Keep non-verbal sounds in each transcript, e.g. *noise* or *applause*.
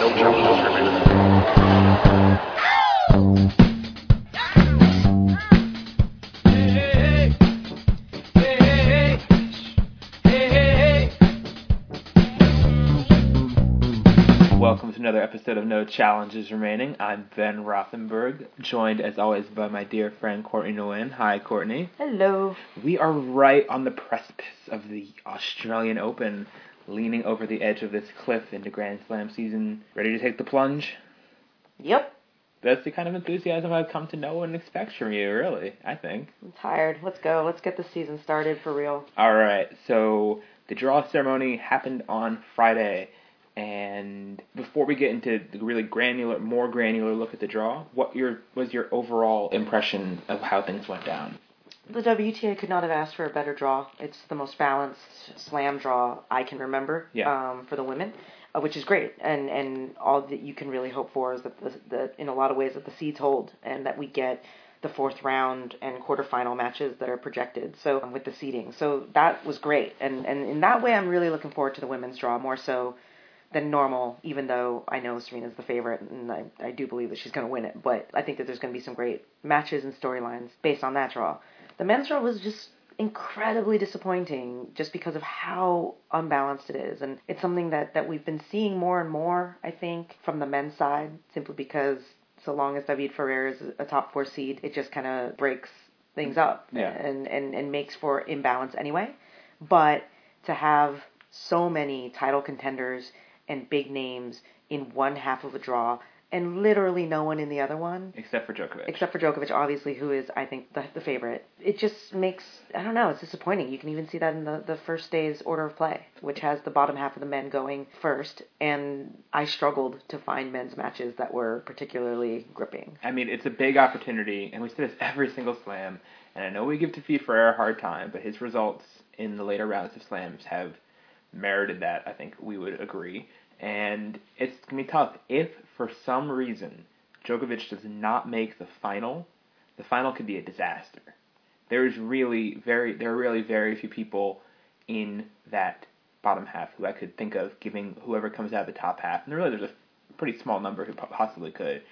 No challenges remaining. Welcome to another episode of No Challenges Remaining. I'm Ben Rothenberg, joined as always by my dear friend Courtney Nguyen. Hi, Courtney. Hello. We are right on the precipice of the Australian Open, leaning over the edge of this cliff into Grand Slam season. Ready to take the plunge? Yep. That's the kind of enthusiasm I've come to know and expect from you, really, I think. I'm tired. Let's go. Let's get the season started for real. All right, so the draw ceremony happened on Friday, and before we get into the really granular, more granular look at the draw, what your was your overall impression of how things went down? The WTA could not have asked for a better draw. It's the most balanced slam draw I can remember Yeah. um, for the women, uh, which is great. And and all that you can really hope for is that the, the in a lot of ways that the seeds hold and that we get the fourth round and quarterfinal matches that are projected. So um, with the seeding, so that was great. And and in that way, I'm really looking forward to the women's draw more so than normal, even though I know Serena's the favorite and I, I do believe that she's going to win it. But I think that there's going to be some great matches and storylines based on that draw. The men's draw was just incredibly disappointing just because of how unbalanced it is. And it's something that, that we've been seeing more and more, I think, from the men's side, simply because so long as David Ferrer is a top four seed, it just kind of breaks things up Yeah. and, and, and makes for imbalance anyway. But to have so many title contenders and big names in one half of a draw and literally no one in the other one Except for Djokovic. except for Djokovic obviously who is I think the, the favorite it just makes I don't know it's disappointing you can even see that in the, the first day's order of play which has the bottom half of the men going first and I struggled to find men's matches that were particularly gripping I mean, it's a big opportunity, and we say this every single slam. And I know we give Tafi Ferrer a hard time, but his results in the later rounds of slams have merited that. I think we would agree. And it's gonna be tough if, for some reason, Djokovic does not make the final. The final could be a disaster. There's really very there are really very few people in that bottom half who I could think of giving whoever comes out of the top half. And really, there's a pretty small number who possibly could.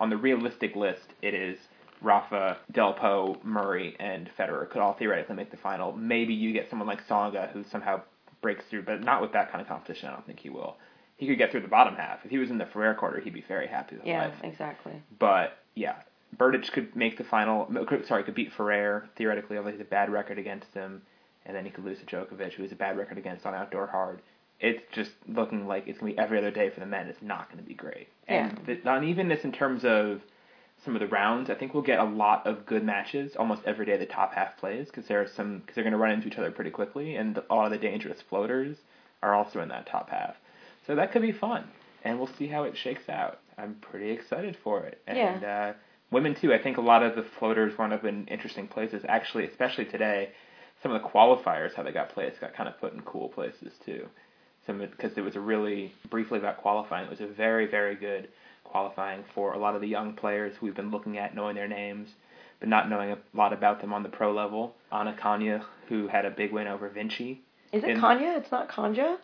On the realistic list, it is Rafa, Delpo, Murray, and Federer could all theoretically make the final. Maybe you get someone like Tsonga who somehow breaks through, but not with that kind of competition. I don't think he will. He could get through the bottom half. If he was in the Ferrer quarter, he'd be very happy with yeah life. exactly But yeah, Berdych could make the final. could- Sorry, could beat Ferrer theoretically, although he's a bad record against him, and then he could lose to Djokovic, who has a bad record against on outdoor hard. It's just looking like it's gonna be every other day for the men. It's not gonna be great. And the, the unevenness in terms of some of the rounds, I think we'll get a lot of good matches almost every day the top half plays because there are some because they're gonna run into each other pretty quickly, and a lot of the dangerous floaters are also in that top half. So that could be fun, and we'll see how it shakes out. I'm pretty excited for it. And uh, women too. I think a lot of the floaters wound up in interesting places. Actually, especially today, some of the qualifiers how they got placed got kind of put in cool places too. Some because it was a really briefly about qualifying. It was a very very good qualifying for a lot of the young players who we've been looking at, knowing their names, but not knowing a lot about them on the pro level. Anna Kanya, who had a big win over Vinci. is it Kanya it's not Kanja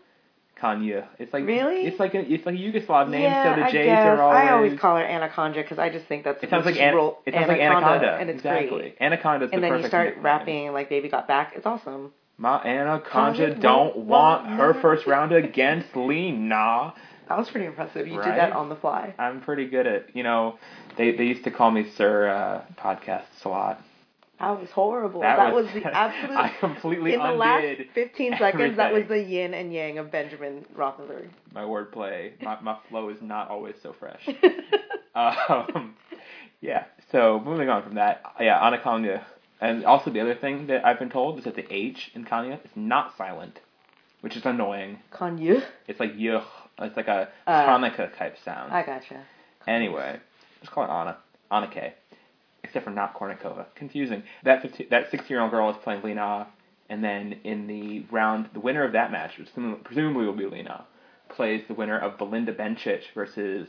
Kanya. It's like Really? It's like a it's like a Yugoslav name, yeah so the J's are always. I always call her Anaconda because I just think that's It sounds the like an, rural it sounds like anaconda, and it's exactly. great Anaconda's and the then you start nickname. rapping like baby got back it's awesome My anaconda don't want want her first round against Li Na. that was pretty impressive you did that on the fly I'm pretty good at you know. They they used to call me Sir uh, Podcasts a lot. That was horrible. That That, was- was, the *laughs* absolute. I completely in the last 15 seconds, that was the yin and yang of Benjamin Rothenberg. My wordplay, my my flow is not always so fresh. *laughs* um, yeah. So moving on from that, yeah, Anaconda, and also the other thing that I've been told is that the H in Kanya is not silent, which is annoying. Kanye. It's like yuh. It's like a Uh, Hanukkah type sound. I gotcha. Anyway, just call it Anna. Anna K. Except for not Kournikova. Confusing. That 15, that 16 year old girl is playing Li Na, and then in the round, the winner of that match, which presumably will be Li Na, plays the winner of Belinda Bencic versus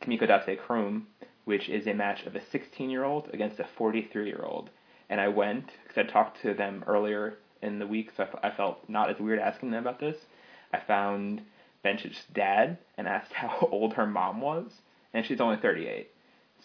Kimiko Date Krum, which is a match of a 16 year old against a 43 year old. And I went, because I talked to them earlier in the week, so I, felt not as weird asking them about this. I found Bencic's dad and asked *laughs* how old her mom was, and she's only 38.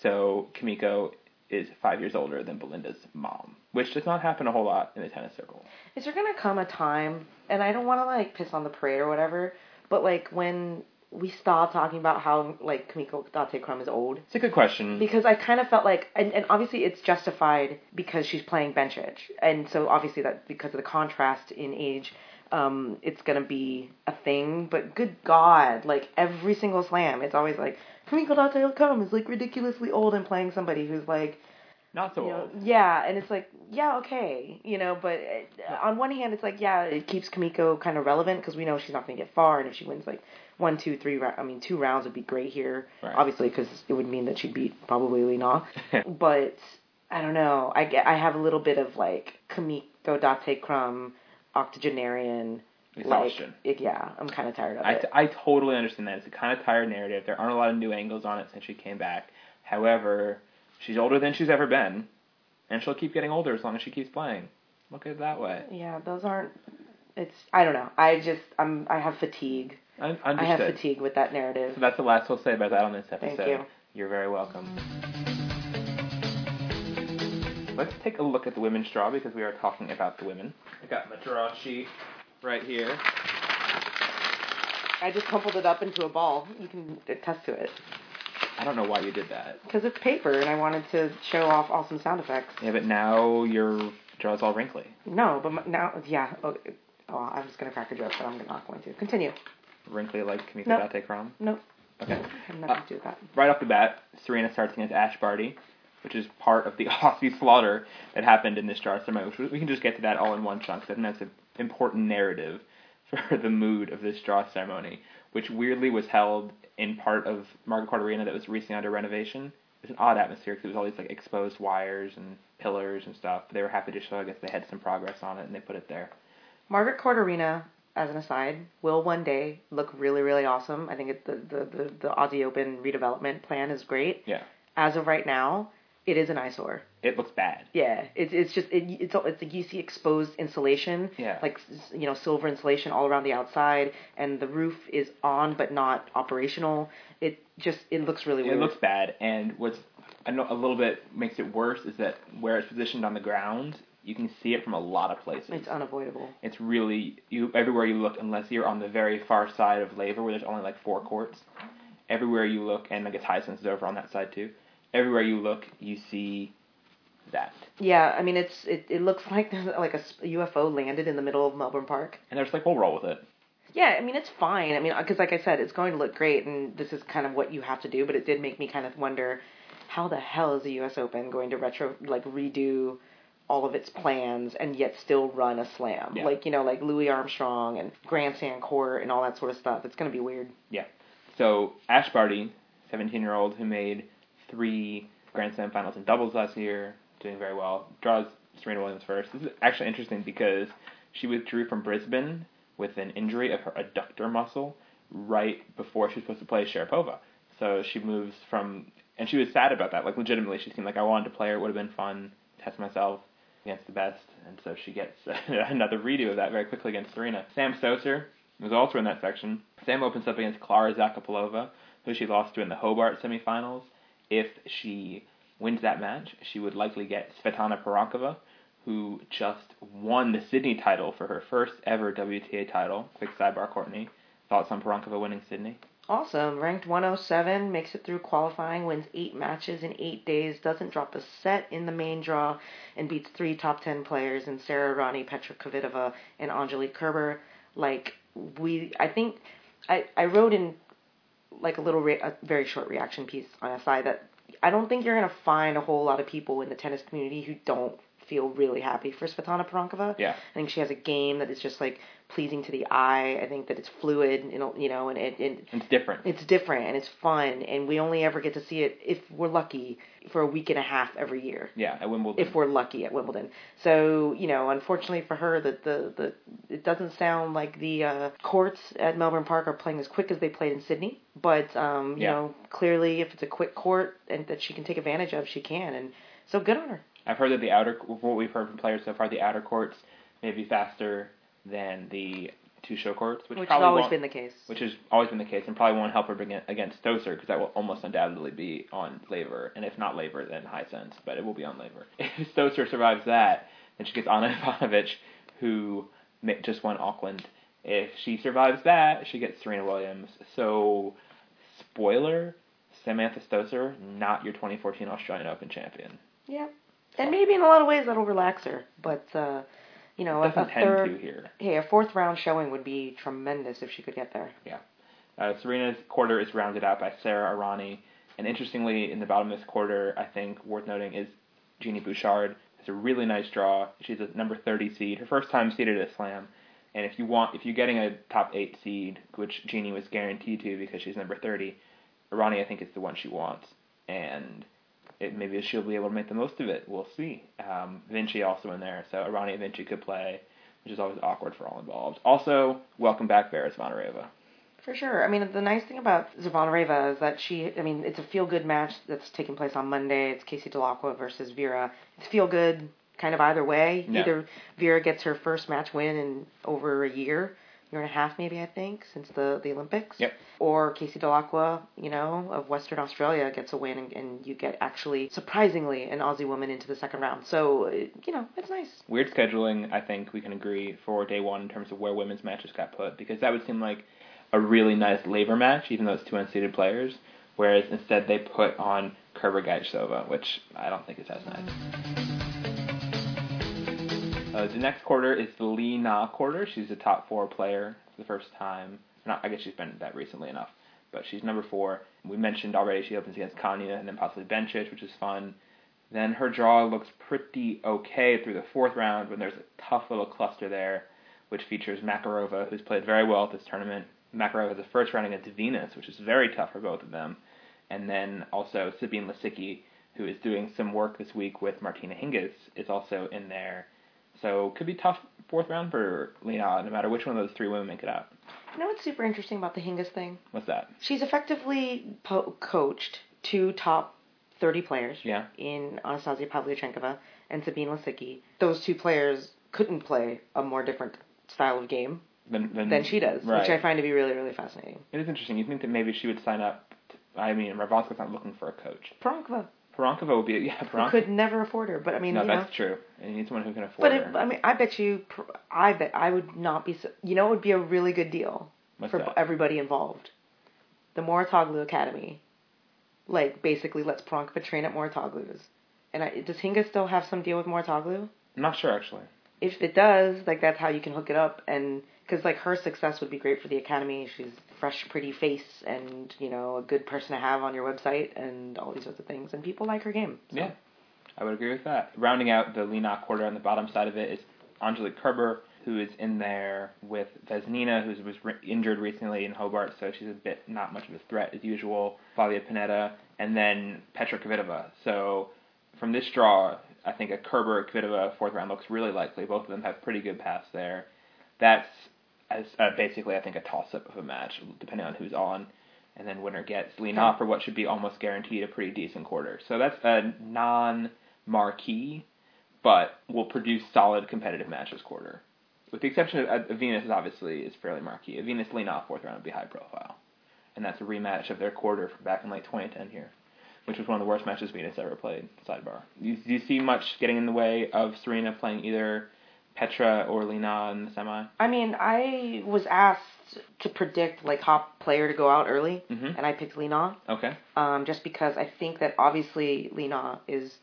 So Kimiko is five years older than Belinda's mom, which does not happen a whole lot in the tennis circle. Is there gonna come a time, and I don't want to like piss on the parade or whatever, but like when we stop talking about how like Kimiko Date Krum is old? It's a good question. Because I kind of felt like, and, and obviously it's justified because she's playing Bencic, and so obviously that because of the contrast in age, um, it's gonna be a thing. But good God, like every single slam, it's always like Kimiko Date Krum is like ridiculously old and playing somebody who's like Not so you know, old. yeah, and it's like, yeah, okay, you know, but uh, on one hand, it's like, yeah, it keeps Kimiko kind of relevant because we know she's not going to get far, and if she wins like one, two, three, rou- I mean, two rounds would be great here, Right. obviously, because it would mean that she'd beat probably Li Na. *laughs* but I don't know, I get, I have a little bit of like Kimiko Date Krum, octogenarian, like, Exhaustion. it, yeah, I'm kind of tired of I, it. I totally understand that. It's a kind of tired narrative. There aren't a lot of new angles on it since she came back. However, she's older than she's ever been, and she'll keep getting older as long as she keeps playing. Look at it that way. yeah, those aren't. It's I don't know. I just I'm I have fatigue. Un- I have fatigue with that narrative. So that's the last we'll say about that on this episode. Thank you. You're very welcome. Let's take a look at the women's draw because we are talking about the women. I got my draw sheet right here. I just crumpled it up into a ball. You can attest to it. I don't know why you did that. Because it's paper and I wanted to show off awesome sound effects. Yeah, but now your draw's all wrinkly. No, but my, now, yeah. Oh, oh, I was going to crack a joke, but I'm not going to. Continue. Wrinkly like Kimiko Nope. Date Krum. Nope. Okay. Had nothing to do that. right off the bat, Serena starts against Ash Barty, which is part of the *laughs* Aussie slaughter that happened in this draw ceremony. Which we can just get to that all in one chunk. 'cause I think that's an important narrative *laughs* for the mood of this draw ceremony, which weirdly was held in part of Margaret Court Arena that was recently under renovation. It was an odd atmosphere because it was all these like exposed wires and pillars and stuff. They were happy to show. I guess they had some progress on it and they put it there. Margaret Court Arena, as an aside, will one day look really, really awesome. I think it, the, the, the, the Aussie Open redevelopment plan is great. Yeah, As of right now, it is an eyesore. it looks bad. Yeah, it's it's just it, it's it's like you see exposed insulation, Yeah. like you know silver insulation all around the outside, and the roof is on but not operational. It just it looks really weird. It looks bad, and what's I know a little bit makes it worse is that where it's positioned on the ground, you can see it from a lot of places. it's unavoidable. It's really you everywhere you look, unless you're on the very far side of Laver, where there's only like four courts. Everywhere you look, and I guess Hisense is over on that side too. Everywhere you look, you see that, Yeah, I mean it's it, it looks *laughs* like there's like a UFO landed in the middle of Melbourne Park. and they're just like, we'll roll with it. Yeah, I mean it's fine. I mean uh, because like I said, it's going to look great, and this is kind of what you have to do. But it did make me kind of wonder, how the hell is the U.S. Open going to retro like redo all of its plans and yet still run a slam? Yeah. Like you know, like Louis Armstrong and Grandstand Court and all that sort of stuff. It's going to be weird. Yeah. So Ash Barty, 17 year old who made three Grand Slam finals in doubles last year, doing very well, draws Serena Williams first. This is actually interesting because she withdrew from Brisbane with an injury of her adductor muscle right before she was supposed to play Sharapova. So she moves from, and she was sad about that. Like legitimately, she seemed like I wanted to play her. It would have been fun, test myself against the best, and so she gets *laughs* another redo of that very quickly against Serena. Sam Stosur was also in that section. Sam opens up against Klara Zakopalova, who she lost to in the Hobart semifinals. If she wins that match, she would likely get Tsvetana Pironkova, who just won the Sydney title for her first ever WTA title. Quick sidebar, Courtney. Thoughts on Pironkova winning Sydney? Awesome. Ranked 107, makes it through qualifying, wins eight matches in eight days, doesn't drop a set in the main draw, and beats three top 10 players in Sara Errani, Petra Kvitova, and Angelique Kerber. Like, we, I think, I, I wrote in like a little, re- a very short reaction piece on SI that I don't think you're to find a whole lot of people in the tennis community who don't feel really happy for Tsvetana Pironkova. Yeah. I think she has a game that is just like pleasing to the eye. I think that it's fluid, you know, you know, and it, it It's different. it's different and it's fun, and we only ever get to see it if we're lucky for a week and a half every year. yeah, at Wimbledon. If we're lucky at Wimbledon, so you know, unfortunately for her, that the, the it doesn't sound like the uh, courts at Melbourne Park are playing as quick as they played in Sydney. But um, you Yeah. know, clearly, if it's a quick court and that she can take advantage of, she can, and so good on her. I've heard that the outer, what we've heard from players so far, the outer courts may be faster than the two show courts, which, which has always been the case. which has always been the case, and probably won't help her against, against Stosur because that will almost undoubtedly be on Laver, and if not Laver, then Hisense, but it will be on Laver. *laughs* If Stosur survives that, then she gets Anna *laughs* Ivanovic, who just won Auckland. If she survives that, she gets Serena Williams. So, spoiler: Samantha Stosur, not your 2014 Australian Open champion. yeah, and maybe in a lot of ways that'll relax her, but uh, you know, a, a tend third, to here. hey, a fourth round showing would be tremendous if she could get there. Uh, Serena's quarter is rounded out by Sara Errani. And interestingly, in the bottom of this quarter, I think worth noting is Genie Bouchard. It's a really nice draw. She's a number 30 seed, her first time seeded at a slam. And if you want, if you're getting a top eight seed, which Genie was guaranteed to because she's number 30, Errani I think is the one she wants. And it, maybe she'll be able to make the most of it. We'll see. Um, Vinci also in there, so Errani and Vinci could play, which is always awkward for all involved. Also, welcome back, Vera Zvonareva. For sure. I mean, the nice thing about Zvonareva is that she, I mean, it's a feel good match that's taking place on Monday. It's Casey Dellacqua versus Vera. It's feel good kind of either way. Either Vera gets her first match win in over a year, year and a half maybe, I think, since the, the Olympics. Yep. Or Casey Dellacqua, you know, of Western Australia gets a win and, and you get actually, surprisingly, an Aussie woman into the second round. So, you know, it's nice. Weird scheduling, I think we can agree, for day one in terms of where women's matches got put, because that would seem like a really nice Laver match, even though it's two unseeded players, whereas instead they put on Kerber Gajdosova, which I don't think is as nice. Uh, the next quarter is the Li Na quarter. She's a top four player for the first time. Not, I guess she's been that recently enough, but she's number four. We mentioned already she opens against Kanya and then possibly Bencic, which is fun. Then her draw looks pretty okay through the fourth round when there's a tough little cluster there, which features Makarova, who's played very well at this tournament. Makarova has a first round against Venus, which is very tough for both of them. And then also Sabine Lisicki, who is doing some work this week with Martina Hingis, is also in there. So could be tough fourth round for Li Na, no matter which one of those three women make it out. You know what's super interesting about the Hingis thing? What's that? She's effectively po- coached two top 30 players Yeah. in Anastasia Pavlyuchenkova and Sabine Lisicki. Those two players couldn't play a more different style of game Than, than, than she does, right. which I find to be really, really fascinating. It is interesting. You think that maybe she would sign up. To, I mean, Radwanska's not looking for a coach. Pironkova, Pironkova would be yeah. who could never afford her, but I mean, no, you know. that's true. And you need someone who can afford But her. it, I mean, I bet you, I bet I would not be. So, you know, it would be a really good deal What's for that? everybody involved. The Mouratoglou Academy, like basically lets Pironkova train at Mouratoglou's. And I, does Hinga still have some deal with Mouratoglou? I'm not sure actually. If it does, like that's how you can hook it up, and because like her success would be great for the academy. She's fresh, pretty face, and you know a good person to have on your website, and all these sorts of things, and people like her game. So. Yeah, I would agree with that. Rounding out the Li Na quarter on the bottom side of it is Angelique Kerber, who is in there with Vesnina, who was re- injured recently in Hobart, so she's a bit not much of a threat as usual. Flavia Pennetta, and then Petra Kvitova. So from this draw, I think a Kerber Kvitova fourth round looks really likely. Both of them have pretty good paths there. That's as uh, basically I think a toss up of a match, depending on who's on. And then winner gets Li Na for what should be almost guaranteed a pretty decent quarter. So that's a non marquee, but will produce solid competitive matches quarter. With the exception of uh, Venus, obviously is fairly marquee. A Venus Li Na fourth round would be high profile, and that's a rematch of their quarter from back in late 2010 here, which was one of the worst matches Venus ever played. Sidebar. Do you, do you see much getting in the way of Serena playing either Petra or Li Na in the semi? I mean, I was asked to predict like top player to go out early, Mhm. and I picked Li Na, Okay. um, just because I think that obviously Lena is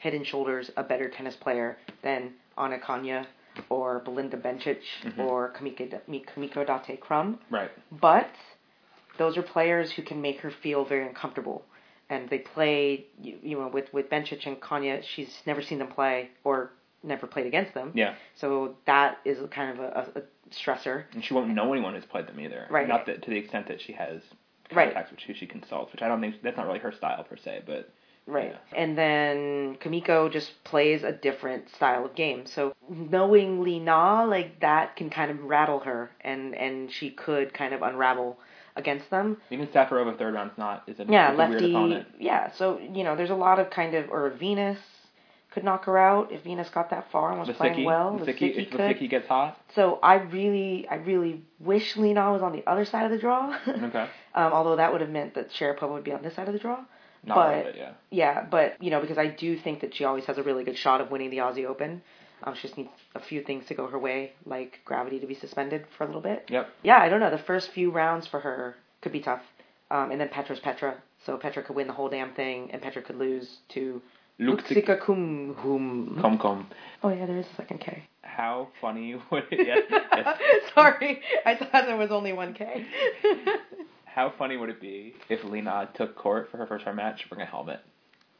head and shoulders a better tennis player than Anna Kanya or Belinda Bencic Mhm. or Kimiko, Kimiko Date Krum. Right. But those are players who can make her feel very uncomfortable. And they play, you, you know, with, with Bencic and Kanya, she's never seen them play or never played against them. Yeah. So that is kind of a, a, stressor. And she won't know anyone who's played them either. Right. Not that to the extent that she has Right. contacts with who she consults, which I don't think that's not really her style per se, but Right. Yeah. And then Kimiko just plays a different style of game. So knowing Li Na, like that can kind of rattle her and, and she could kind of unravel against them. even Safarova third round's not is a, Yeah, is a weird lefty. opponent. Yeah, so you know, there's a lot of kind of or Venus. could knock her out if Venus got that far and was playing well. Vasicki if could. Vasicki gets hot. So I really, I really wish Li Na was on the other side of the draw. *laughs* Okay. um, although that would have meant that Sharapova would be on this side of the draw. Not But- really, yeah. Yeah, but you know, because I do think that she always has a really good shot of winning the Aussie Open. Um, she just needs a few things to go her way, like gravity to be suspended for a little bit. Yep. Yeah, I don't know. The first few rounds for her could be tough. Um, and then Petra's Petra. So Petra could win the whole damn thing, and Petra could lose to Luxik Luksika Kumkhum. Kom Kom. Oh yeah, there is a second K. How funny *laughs* would it yes, *laughs* yes. Sorry, I thought there was only one K. *laughs* How funny would it be if Li Na took court for her first round match wearing a helmet?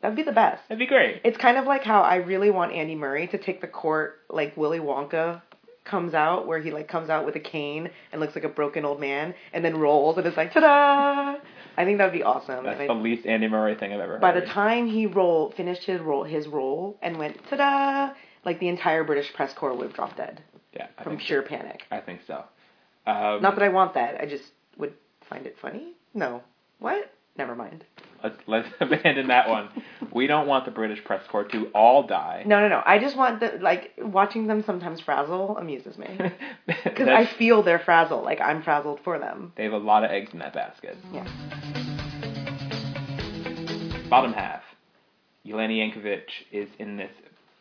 That'd be the best. That'd be great. It's kind of like how I really want Andy Murray to take the court like Willy Wonka comes out, where he like comes out with a cane and looks like a broken old man, and then rolls and it's like ta-da! I think that'd be awesome. That's And the I- least Andy Murray thing I've ever heard. by the time he roll finished his roll his roll and went ta-da, like the entire British press corps would have dropped dead yeah, I from pure panic. I think so. Um, Not that I want that. I just would find it funny. No. What? Never mind. let's let's *laughs* abandon that one. We don't want the British press corps to all die. No, no, no. I just want the like watching them sometimes frazzle amuses me. *laughs* Because I That's- feel their frazzle, like I'm frazzled for them. they have a lot of eggs in that basket. Yeah. Bottom half. Jelena Jankovic is in this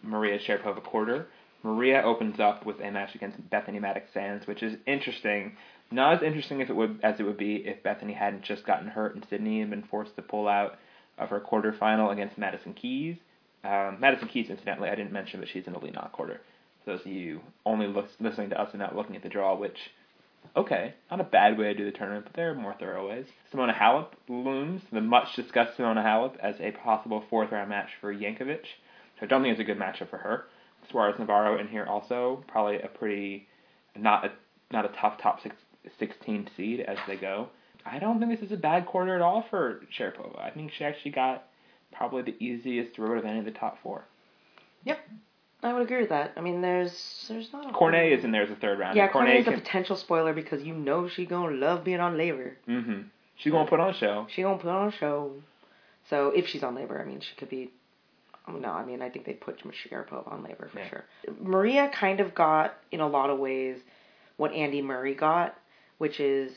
Maria Sharapova quarter. Maria opens up with a match against Bethanie Mattek-Sands, which is interesting. Not as interesting as it would as it would be if Bethanie hadn't just gotten hurt in Sydney and been forced to pull out of her quarterfinal against Madison Keys. Um, Madison Keys, incidentally, I didn't mention, but she's in the Li Na quarter. For those of you only look, listening to us and not looking at the draw, which okay, not a bad way to do the tournament, but there are more thorough ways. Simona Halep looms, the much discussed Simona Halep, as a possible fourth round match for Jankovic. So I don't think it's a good matchup for her. Suarez Navarro in here also, probably a pretty not a not a tough top six, 16 seed as they go. I don't think this is a bad quarter at all for Sharapova. I think she actually got probably the easiest road of any of the top four. Yep. I would agree with that. I mean, there's there's not a Cornet is in there as a third round. Yeah, Cornet is a potential spoiler because you know she gonna love being on Laver. Mm-hmm. She's gonna put on a show. She gonna put on a show. So if she's on Laver, I mean, she could be. No, I mean, I think they put Sharapova on Laver for Yeah. sure. Maria kind of got, in a lot of ways, what Andy Murray got, which is,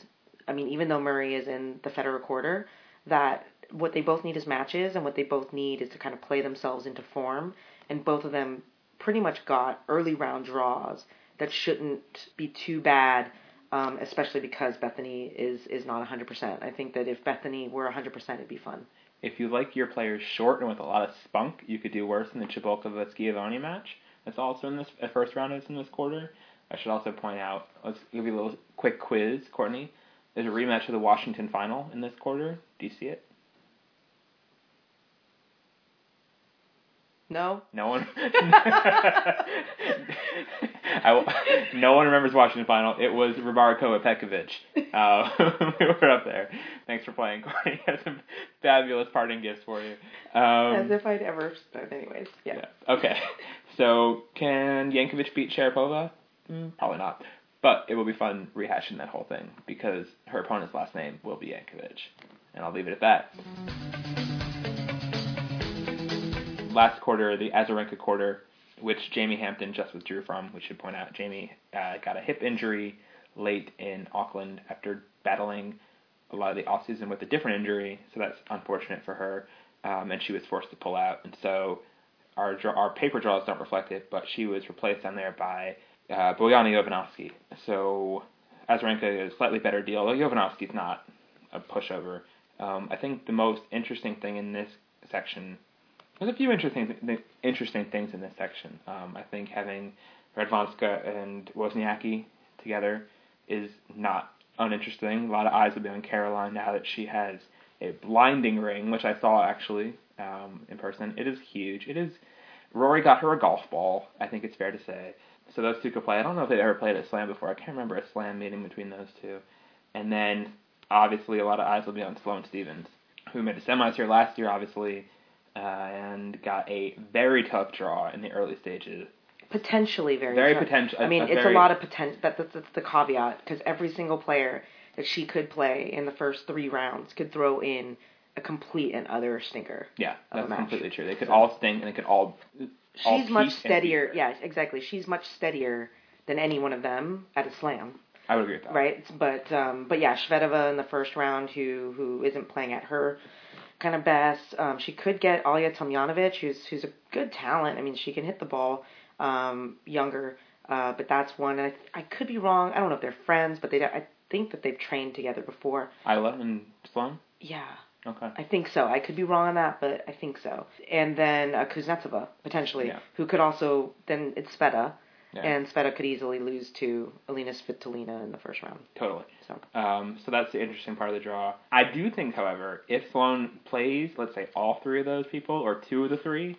I mean, even though Murray is in the Federer quarter, that what they both need is matches, and what they both need is to kind of play themselves into form, and both of them pretty much got early round draws that shouldn't be too bad um, especially because Bethanie is is not 100%. I think that if Bethanie were 100%, it'd be fun. If you like your players short and with a lot of spunk, you could do worse in the Cibulkova Schiavone match. That's also in this first round. Is in this quarter. I should also point out. Let's give you a little quick quiz, Courtney. There's a rematch of the Washington final in this quarter. Do you see it? No? No one. *laughs* I, no one remembers Washington final. It was Rybarikova Petkovic. *laughs* Uh, *laughs* we were up there. Thanks for playing, Courtney. I have some fabulous parting gifts for you. Um, As if I'd ever. But anyways, yeah. yeah. Okay. So can Jankovic beat Sharapova? Mm, probably not. But it will be fun rehashing that whole thing because her opponent's last name will be Jankovic. And I'll leave it at that. Last quarter, the Azarenka quarter, which Jamie Hampton just withdrew from. We should point out Jamie uh, got a hip injury late in Auckland after battling a lot of the offseason with a different injury, so that's unfortunate for her. Um, and she was forced to pull out, and so our our paper draws don't reflect it, but she was replaced on there by uh, Bojana Jovanovski. So Azarenka is a slightly better deal, Jovanovski's not a pushover. Um, I think the most interesting thing in this section, there's a few interesting th- interesting things in this section. Um, I think having Radwanska and Wozniacki together is not uninteresting. A lot of eyes will be on Caroline now that she has a blinding ring, which I saw actually um, in person. It is huge. It is. Rory got her a golf ball. I think it's fair to say. So those two could play. I don't know if they've ever played a slam before. I can't remember a slam meeting between those two. And then obviously a lot of eyes will be on Sloane Stevens, who made the semis here last year, obviously, uh, and got a very tough draw in the early stages. Potentially very. Very tough. potential- I mean, a it's very- a lot of potential. That, that's, that's the caveat because every single player that she could play in the first three rounds could throw in a complete and utter stinker. Yeah, a that's completely true. They could So- all stink and they could all she's much steadier. Yeah, exactly. She's much steadier than any one of them at a slam, I would agree with that. right? But um, but yeah, Shvedova in the first round, who who isn't playing at her kind of best. Um, she could get Ajla Tomljanovic, who's who's a good talent. I mean, she can hit the ball. Um, younger, uh, but that's one. And I, I could be wrong. I don't know if they're friends, but they I think that they've trained together before. Ajla and Sloane. Yeah, Okay. I think so. I could be wrong on that, but I think so. And then uh, Kuznetsova potentially, Yeah. who could also then it's Sveta, Yeah. and Sveta could easily lose to Elina Svitolina in the first round. Totally. So Um, so that's the interesting part of the draw. I do think, however, if Sloane plays, let's say, all three of those people, or two of the three,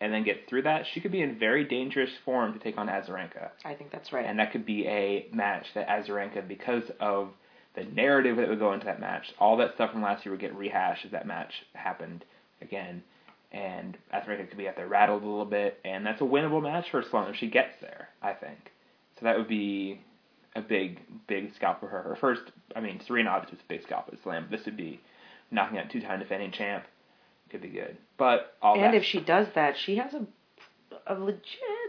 and then gets through that, she could be in very dangerous form to take on Azarenka. I think that's right. And that could be a match that Azarenka, because of the narrative that would go into that match, all that stuff from last year would get rehashed if that match happened again. And Azarenka could be out there rattled a little bit, and that's a winnable match for Sloane if she gets there, I think. So that would be a big, big scalp for her. Her first, I mean, Serena obviously was a big scalp at Slam. This would be knocking out two-time defending champ. Could be good. But all and that, if she does that, she has a a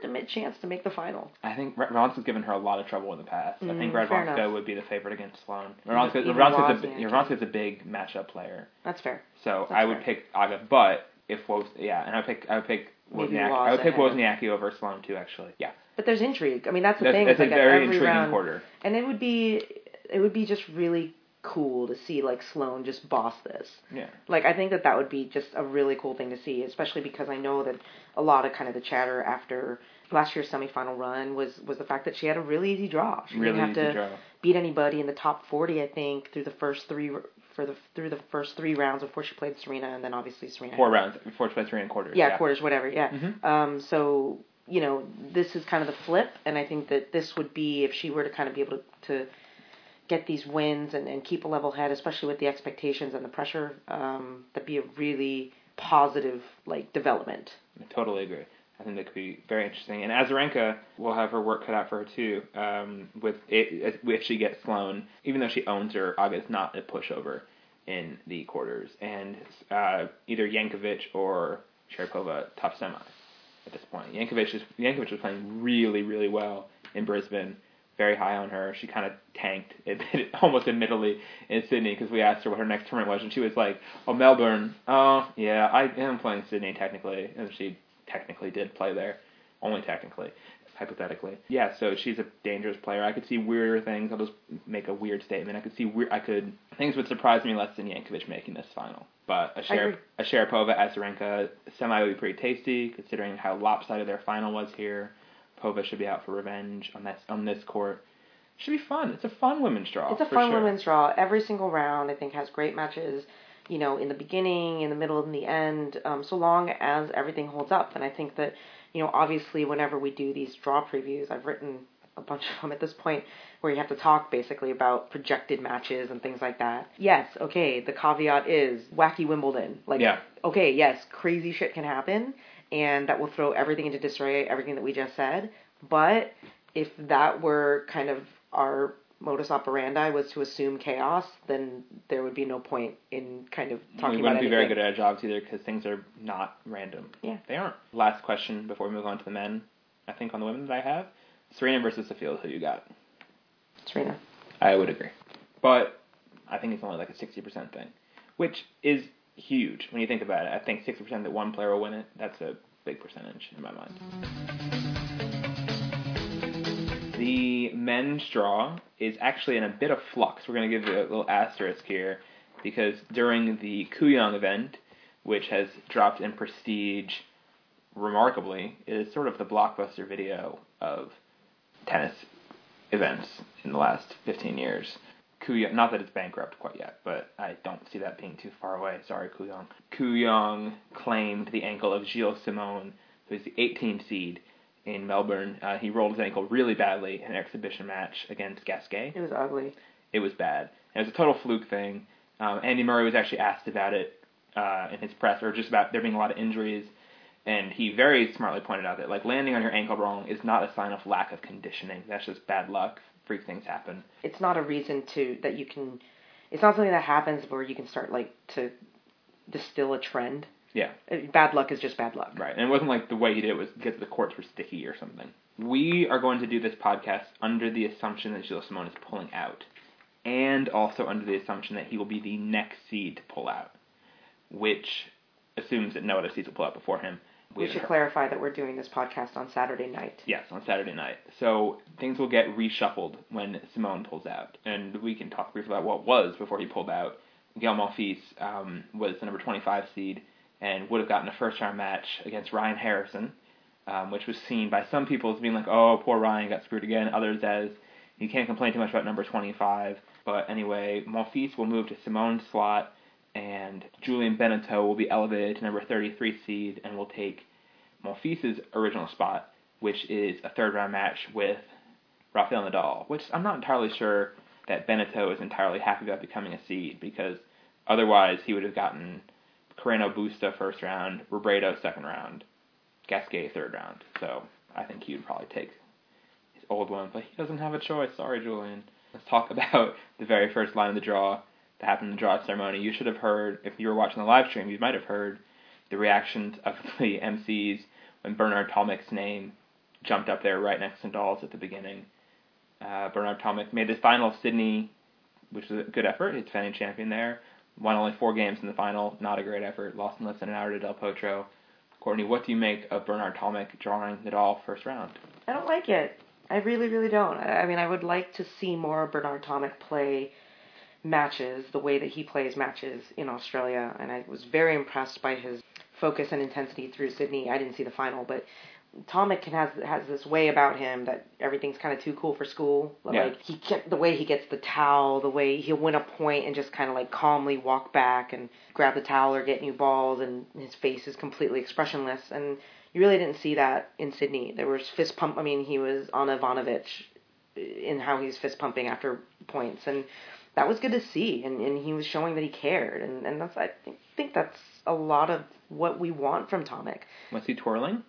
legitimate chance to make the final. I think Radwanska's given her a lot of trouble in the past. I think Mm, Radwanska would be the favorite against Sloane. Radwanska's, a. Radwanska's a big matchup player, That's fair. so That's I would fair. pick Aga. But if Woz, yeah, and I would pick I would pick Wozniacki. Woz I would pick. Wozniacki over Sloane too. Actually, yeah, But there's intrigue. I mean, that's the that's, thing. that's it's a like at very intriguing round, quarter. and it would be it would be just really cool to see like Sloane just boss this. Yeah, Like I think that that would be just a really cool thing to see, especially because I know that a lot of kind of the chatter after last year's semifinal run was was the fact that she had a really easy draw. She really didn't have to draw. beat anybody in the top 40 I think through the first 3 for the through the first 3 rounds before she played Serena and then obviously Serena. Four rounds before she three and quarters. yeah, quarters whatever. Yeah. Mhm. Um so you know, this is kind of the flip and I think that this would be if she were to kind of be able to, to get these wins and, and keep a level head, especially with the expectations and the pressure, um, that'd be a really positive like development. I totally agree. I think that could be very interesting. And Azarenka will have her work cut out for her too. Um, with it, if she gets Sloane, even though she owns her, Aga's not a pushover in the quarters. And uh, either Jankovic or Sharapova tough semi at this point. Jankovic is Jankovic was playing really really well in Brisbane. Very high on her. She kind of tanked, *laughs* almost admittedly, in Sydney because we asked her what her next tournament was, and she was like, "Oh, Melbourne. Oh, yeah, I am playing Sydney technically," and she technically did play there, only technically, hypothetically. Yeah, so she's a dangerous player. I could see weirder things. I'll just make a weird statement. I could see weird. I could things would surprise me less than Jankovic making this final. But a agree. a Sharapova Azarenka semi would be pretty tasty, considering how lopsided their final was here. Pova should be out for revenge on that on this court. Should be fun. It's a fun women's draw. It's a fun sure. women's draw. Every single round, I think, has great matches. You know, in the beginning, in the middle, and the end. Um, so long as everything holds up, and I think that, you know, obviously, whenever we do these draw previews, I've written a bunch of them at this point, where you have to talk basically about projected matches and things like that. Yes, okay. The caveat is wacky Wimbledon. Like, Yeah. okay, yes, crazy shit can happen, and that will throw everything into disarray. Everything that we just said, but if that were kind of our modus operandi was to assume chaos, then there would be no point in kind of talking about we about wouldn't be very good at our jobs either because things are not random. Yeah. They aren't. Last question before we move on to the men. I think on the women that I have, Serena versus Sofia. Who you got? Serena. I would agree, but I think it's only like a sixty percent thing, which is huge when you think about it. I think sixty percent that one player will win it. That's a big percentage in my mind. The men's draw is actually in a bit of flux. We're going to give it a little asterisk here because during the Kooyong event, which has dropped in prestige remarkably, it is sort of the blockbuster video of tennis events in the last 15 years. Kooyong, not that it's bankrupt quite yet, but I don't see that being too far away. Sorry, Kooyong. Kooyong claimed the ankle of Gilles Simon, who's the 18th seed in Melbourne. Uh, he rolled his ankle really badly in an exhibition match against Gasquet. It was ugly. It was bad. It was a total fluke thing. Um, Andy Murray was actually asked about it uh, in his press, or just about there being a lot of injuries, and he very smartly pointed out that like landing on your ankle wrong is not a sign of lack of conditioning. That's just bad luck. Freak things happen. It's not a reason to that you can. It's not something that happens where you can start like to distill a trend Yeah. Uh, Bad luck is just bad luck. Right, and it wasn't like the way he did it was because the courts were sticky or something. We are going to do this podcast under the assumption that Gilles Simon is pulling out, and also under the assumption that he will be the next seed to pull out, which assumes that no other seeds will pull out before him. We haven't should heard- clarify that we're doing this podcast on Saturday night. Yes, on Saturday night. So things will get reshuffled when Simon pulls out, and we can talk briefly about what was before he pulled out. Gael Monfils um, was the number 25 seed and would have gotten a first round match against Ryan Harrison, um, which was seen by some people as being like, oh, poor Ryan got screwed again. Others as you can't complain too much about number 25. But anyway, Monfils will move to Simon's slot, and Julien Benneteau will be elevated to number 33 seed and will take Monfils' original spot, which is a third round match with Rafael Nadal, which I'm not entirely sure that Benneteau is entirely happy about becoming a seed because otherwise he would have gotten Carreno Busta first round, Robredo second round, Gasquet third round. So I think he would probably take his old one, but he doesn't have a choice. Sorry, Julien. Let's talk *laughs* about the very first line of the draw that happened in the draw ceremony. You should have heard, if you were watching the live stream, you might have heard the reactions of *laughs* the MCs when Bernard Tomic's name jumped up there right next to Nadal's at the beginning. Uh, Bernard Tomic made his final Sydney, which was a good effort. He's defending champion there. Won only four games in the final. Not a great effort. Lost in less than an hour to Del Potro. Courtney, what do you make of Bernard Tomic drawing Nadal first round? I don't like it. I really, really don't. I mean, I would like to see more Bernard Tomic play matches the way that he plays matches in Australia, and I was very impressed by his focus and intensity through Sydney. I didn't see the final, but Tomic can has has this way about him that everything's kind of too cool for school. Yeah. Like he get the way he gets the towel, the way he'll win a point and just kind of like calmly walk back and grab the towel or get new balls, and his face is completely expressionless. And you really didn't see that in Sydney. There was fist pump. I mean, he was on Ivanovic in how he's fist pumping after points, and that was good to see. And, and he was showing that he cared, and and that's I think, think that's a lot of what we want from Tomic. Was he twirling?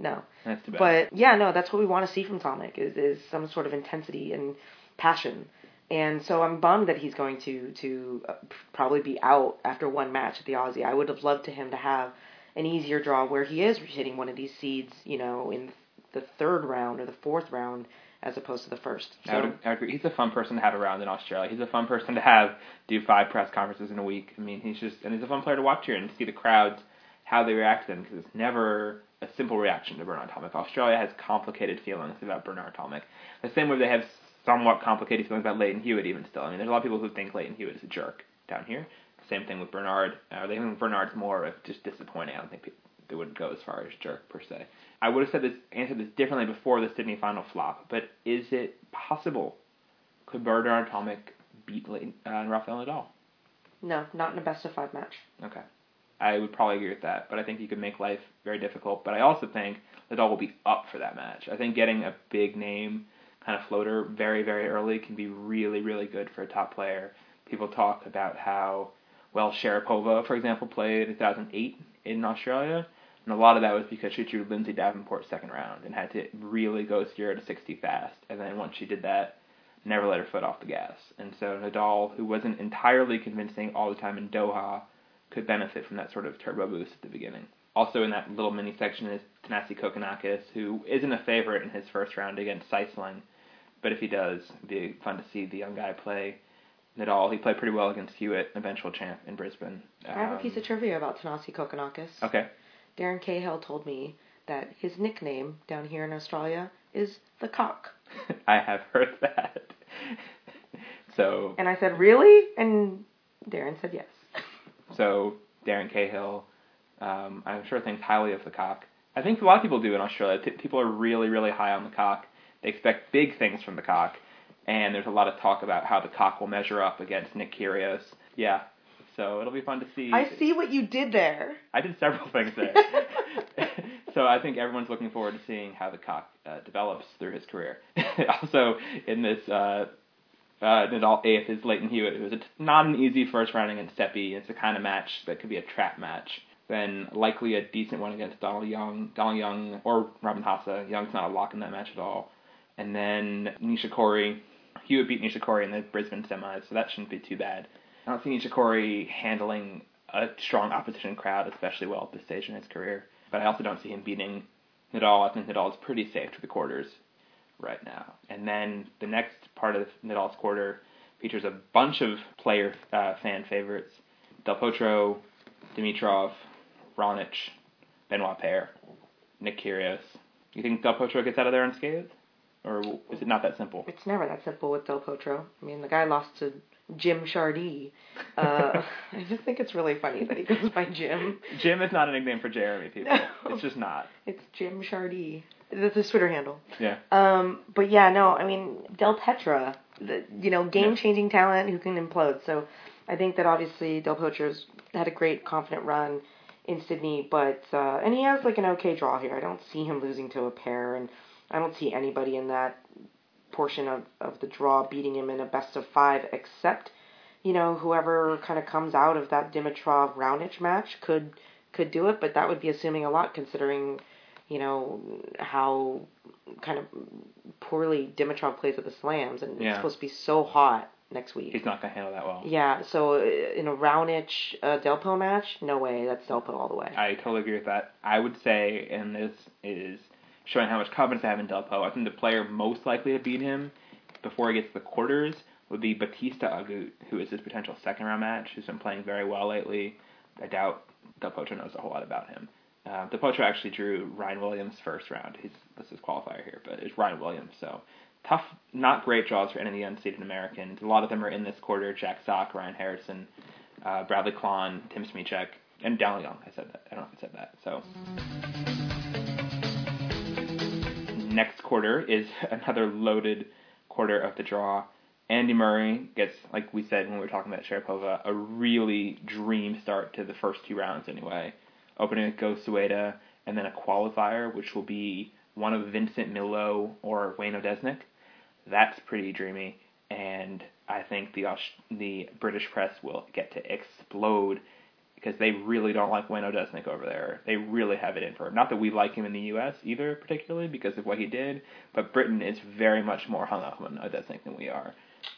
No, That's too bad. but yeah, no, that's what we want to see from Tomic is is some sort of intensity and passion. And so I'm bummed that he's going to to uh, probably be out after one match at the Aussie. I would have loved to him to have an easier draw where he is hitting one of these seeds, you know, in the third round or the fourth round as opposed to the first. I would, I would agree. He's a fun person to have around in Australia. He's a fun person to have do five press conferences in a week. I mean, he's just and he's a fun player to watch here and see the crowds how they react to him because it's never a simple reaction to Bernard Tomic. Australia has complicated feelings about Bernard Tomic. The same way they have somewhat complicated feelings about Lleyton Hewitt even still. I mean, there's a lot of people who think Lleyton Hewitt is a jerk down here. Same thing with Bernard. Uh, they think Bernard's more of just disappointing. I don't think people, they would go as far as jerk per se. I would have said this answered this differently before the Sydney final flop, but is it possible? Could Bernard Tomic beat Lleyton, uh, Rafael Nadal? No, not in a best of five match. Okay. I would probably agree with that, but I think you could make life very difficult. But I also think Nadal will be up for that match. I think getting a big name kind of floater very, very early can be really, really good for a top player. People talk about how well Sharapova, for example, played in 2008 in Australia, and a lot of that was because she drew Lindsay Davenport second round and had to really go 0 to 60 fast. And then once she did that, never let her foot off the gas. And so Nadal, who wasn't entirely convincing all the time in Doha, could benefit from that sort of turbo boost at the beginning. Also in that little mini section is Thanasi Kokkinakis, who isn't a favorite in his first round against Sijsling, but if he does, it'd be fun to see the young guy play Nadal. He played pretty well against Hewitt, eventual champ in Brisbane. I have a Um, piece of trivia about Thanasi Kokkinakis. Okay. Darren Cahill told me that his nickname down here in Australia is the cock. *laughs* I have heard that. *laughs* so And I said, Really? And Darren said yes. So Darren Cahill, um, I'm sure thinks highly of the cock. I think a lot of people do in Australia. T- people are really, really high on the cock. They expect big things from the cock, and there's a lot of talk about how the cock will measure up against Nick Kyrgios. Yeah, so it'll be fun to see. I see what you did there. I did several things there. *laughs* so I think everyone's looking forward to seeing how the cock uh, develops through his career. *laughs* also, in this uh, uh, Nadal eighth is Lleyton Hewitt. It was not an easy first round against Seppi. It's the kind of match that could be a trap match. Then likely a decent one against Donald Young, Donald Young or Robin Haase. Young's not a lock in that match at all. And then Nishikori. Hewitt beat Nishikori in the Brisbane semis, so that shouldn't be too bad. I don't see Nishikori handling a strong opposition crowd, especially well at this stage in his career. But I also don't see him beating Nadal. I think Nadal is pretty safe to the quarters right now. And then the next part of Nadal's quarter features a bunch of player uh, fan favorites: Del Potro, Dimitrov, Raonic, Benoit Paire, Nick Kyrgios. You think Del Potro gets out of there unscathed, or is it not that simple? It's never that simple with Del Potro. I mean, the guy lost to Jim Chardy. Uh, *laughs* I just think it's really funny that he goes by Jim. Jim is not a nickname for Jeremy, people. *laughs* No. It's just not. It's Jim Chardy. That's his Twitter handle. Yeah. Um, but yeah, no, I mean Del Potro, the you know game changing talent who can implode. So I think that obviously Del Potro's had a great confident run in Sydney, but uh, and he has like an okay draw here. I don't see him losing to a pair, and I don't see anybody in that portion of of the draw beating him in a best of five, except you know whoever kind of comes out of that Dimitrov Raonic match could could do it, but that would be assuming a lot considering you know how kind of poorly Dimitrov plays at the slams, and Yeah. it's supposed to be so hot next week. He's not going to handle that well. Yeah, so uh, in a Raonic uh, Delpo match, no way, that's Delpo all the way. I totally agree with that. I would say, and this is showing how much confidence I have in Delpo, I think the player most likely to beat him before he gets to the quarters would be Bautista Agut, who is his potential second round match, who's been playing very well lately. I doubt Del Potro knows a whole lot about him. Del Potro actually drew Ryan Williams first round. He's this is qualifier here, but it's Ryan Williams. So tough, not great draws for any of the unseeded Americans. A lot of them are in this quarter: Jack Sock, Ryan Harrison, uh, Bradley Klahn, Tim Smyczek, and Dal Young. I said that. I don't know if I said that. So next quarter is *laughs* another loaded quarter of the draw. Andy Murray gets, like we said when we were talking about Sharapova, a really dream start to the first two rounds anyway. Opening with Go Soeda and then a qualifier, which will be one of Vincent Millot or Wayne Odesnik. That's pretty dreamy, and I think the the British press will get to explode because they really don't like Wayne Odesnik over there. They really have it in for him. Not that we like him in the U.S. either, particularly because of what he did, but Britain is very much more hung up on Odesnik than we are.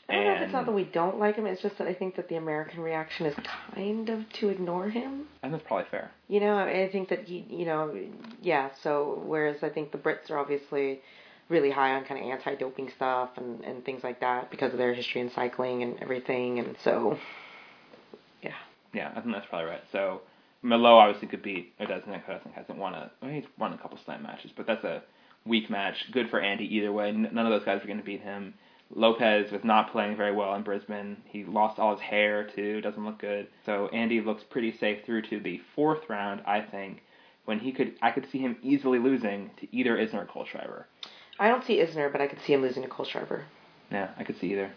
I don't know if it's not that we don't like him, it's just that I think that the American reaction is kind of to ignore him. And that's probably fair. You know, I think that he, you know, yeah. So whereas I think the Brits are obviously really high on kind of anti-doping stuff and and things like that because of their history in cycling and everything, and so yeah. Yeah, I think that's probably right. So Millot obviously could beat Odesnik. Odesnik hasn't won a. Well, he's won a couple slam matches, but that's a weak match. Good for Andy either way. N- None of those guys are going to beat him. Lopez was not playing very well in Brisbane. He lost all his hair too. Doesn't look good. So Andy looks pretty safe through to the fourth round. I think when he could, I could see him easily losing to either Isner or Cole Kohlschreiber. I don't see Isner, but I could see him losing to Cole Kohlschreiber. Yeah, I could see either.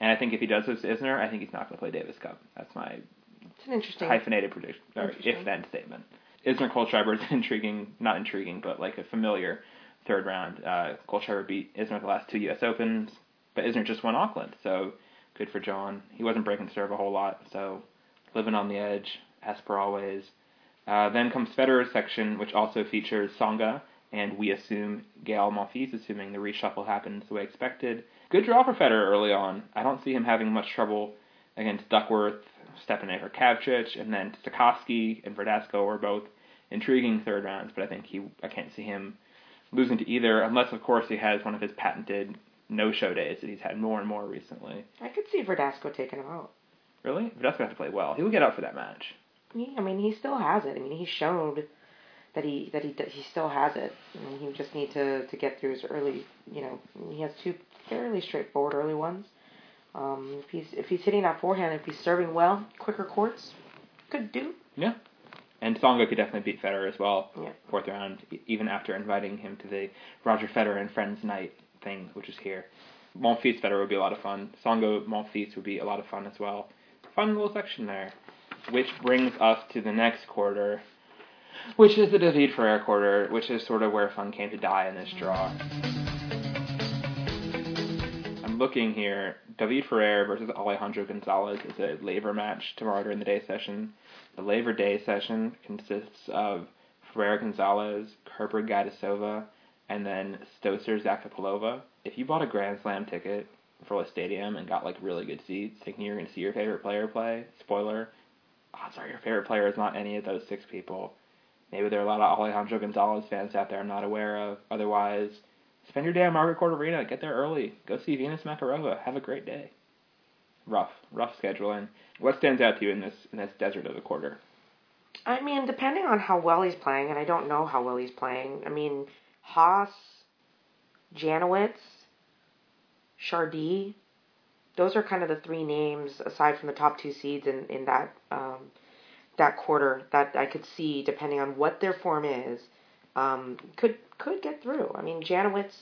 And I think if he does lose to Isner, I think he's not going to play Davis Cup. That's my It's an interesting. hyphenated prediction or if then statement. Isner Cole Kohlschreiber is *laughs* intriguing, not intriguing, but like a familiar third round. Uh, Kohlschreiber beat Isner the last two U.S. Opens, but Isner just won Auckland, so good for John. He wasn't breaking serve a whole lot, so living on the edge as per always. Uh, then comes Federer's section, which also features Tsonga and we assume Gael Monfils, assuming the reshuffle happens the way expected. Good draw for Federer early on. I don't see him having much trouble against Duckworth, Stepanek, or Kavcic, and then Stakhovsky and Verdasco are both intriguing third rounds, but I think he I can't see him losing to either, unless of course he has one of his patented no-show days that he's had more and more recently. I could see Verdasco taking him out. Really, Verdasco has to play well. He will get up for that match. He, I mean, he still has it. I mean, he showed that he that he he still has it. I mean, he just need to to get through his early. You know, he has two fairly straightforward early ones. Um, if he's if he's hitting that forehand, if he's serving well, quicker courts, could do. Yeah. And Tsonga could definitely beat Federer as well. Yeah. Fourth round, even after inviting him to the Roger Federer and Friends Night thing, which is here. Monfils would be a lot of fun. Tsonga Monfils would be a lot of fun as well. Fun little section there. Which brings us to the next quarter, which is the David Ferrer quarter, which is sort of where fun came to die in this draw. I'm looking here. David Ferrer versus Alejandro Gonzalez is a labor match tomorrow during the day session. The Labor Day session consists of Ferrer Gonzalez, Kerber Gajdosova, and then Stosur Zakopalova. If you bought a Grand Slam ticket for a stadium and got like really good seats, thinking you're going to see your favorite player play, spoiler, odds are your favorite player is not any of those six people. Maybe there are a lot of Alejandro Gonzalez fans out there I'm not aware of. Otherwise, spend your day at Margaret Court Arena. Get there early. Go see Venus Makarova. Have a great day. Rough, rough scheduling. What stands out to you in this in this desert of the quarter? I mean, depending on how well he's playing, and I don't know how well he's playing. I mean, Haas, Janowicz, Chardy, those are kind of the three names aside from the top two seeds in in that um, that quarter that I could see, depending on what their form is, um, could could get through. I mean, Janowicz,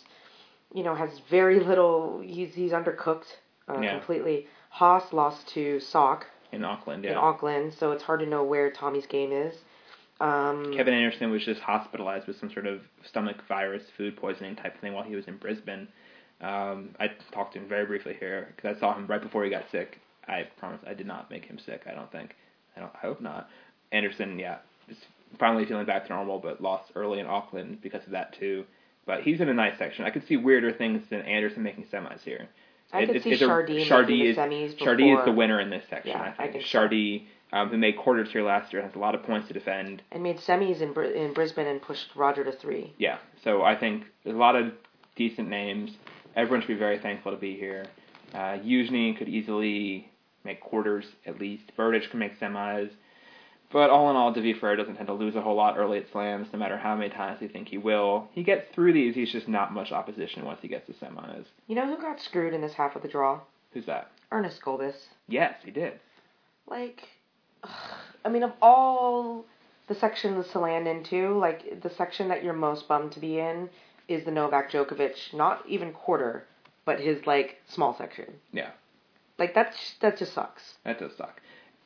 you know, has very little. He's he's undercooked uh, Yeah. completely. Haas lost to Sock In Auckland, Yeah. in. Auckland, so it's hard to know where Tommy's game is. Um, Kevin Anderson was just hospitalized with some sort of stomach virus, food poisoning type thing while he was in Brisbane. Um, I talked to him very briefly here because I saw him right before he got sick. I promise I did not make him sick. I don't think. I don't. I hope not. Anderson, yeah, is finally feeling back to normal, but lost early in Auckland because of that too. But he's in a nice section. I could see weirder things than Anderson making semis here. I could see it's a- Chardy Chardy making is semis Chardy is the winner in this section. Yeah, I I think. think so. Um, who made quarters here last year, has a lot of points to defend. and made semis in Br- in Brisbane and pushed Roger to three. Yeah, so I think there's a lot of decent names. Everyone should be very thankful to be here. Uh, Yuzhny could easily make quarters at least. Berdych can make semis. But all in all, Devi Ferrer doesn't tend to lose a whole lot early at slams, no matter how many times you think he will. He gets through these, he's just not much opposition once he gets to semis. You know who got screwed in this half of the draw? Who's that? Ernest Gulbis. Yes, he did. Like, *sighs* I mean, of all the sections to land into, like the section that you're most bummed to be in is the Novak Djokovic, not even quarter, but his like small section. Yeah. Like that's that just sucks. That does suck.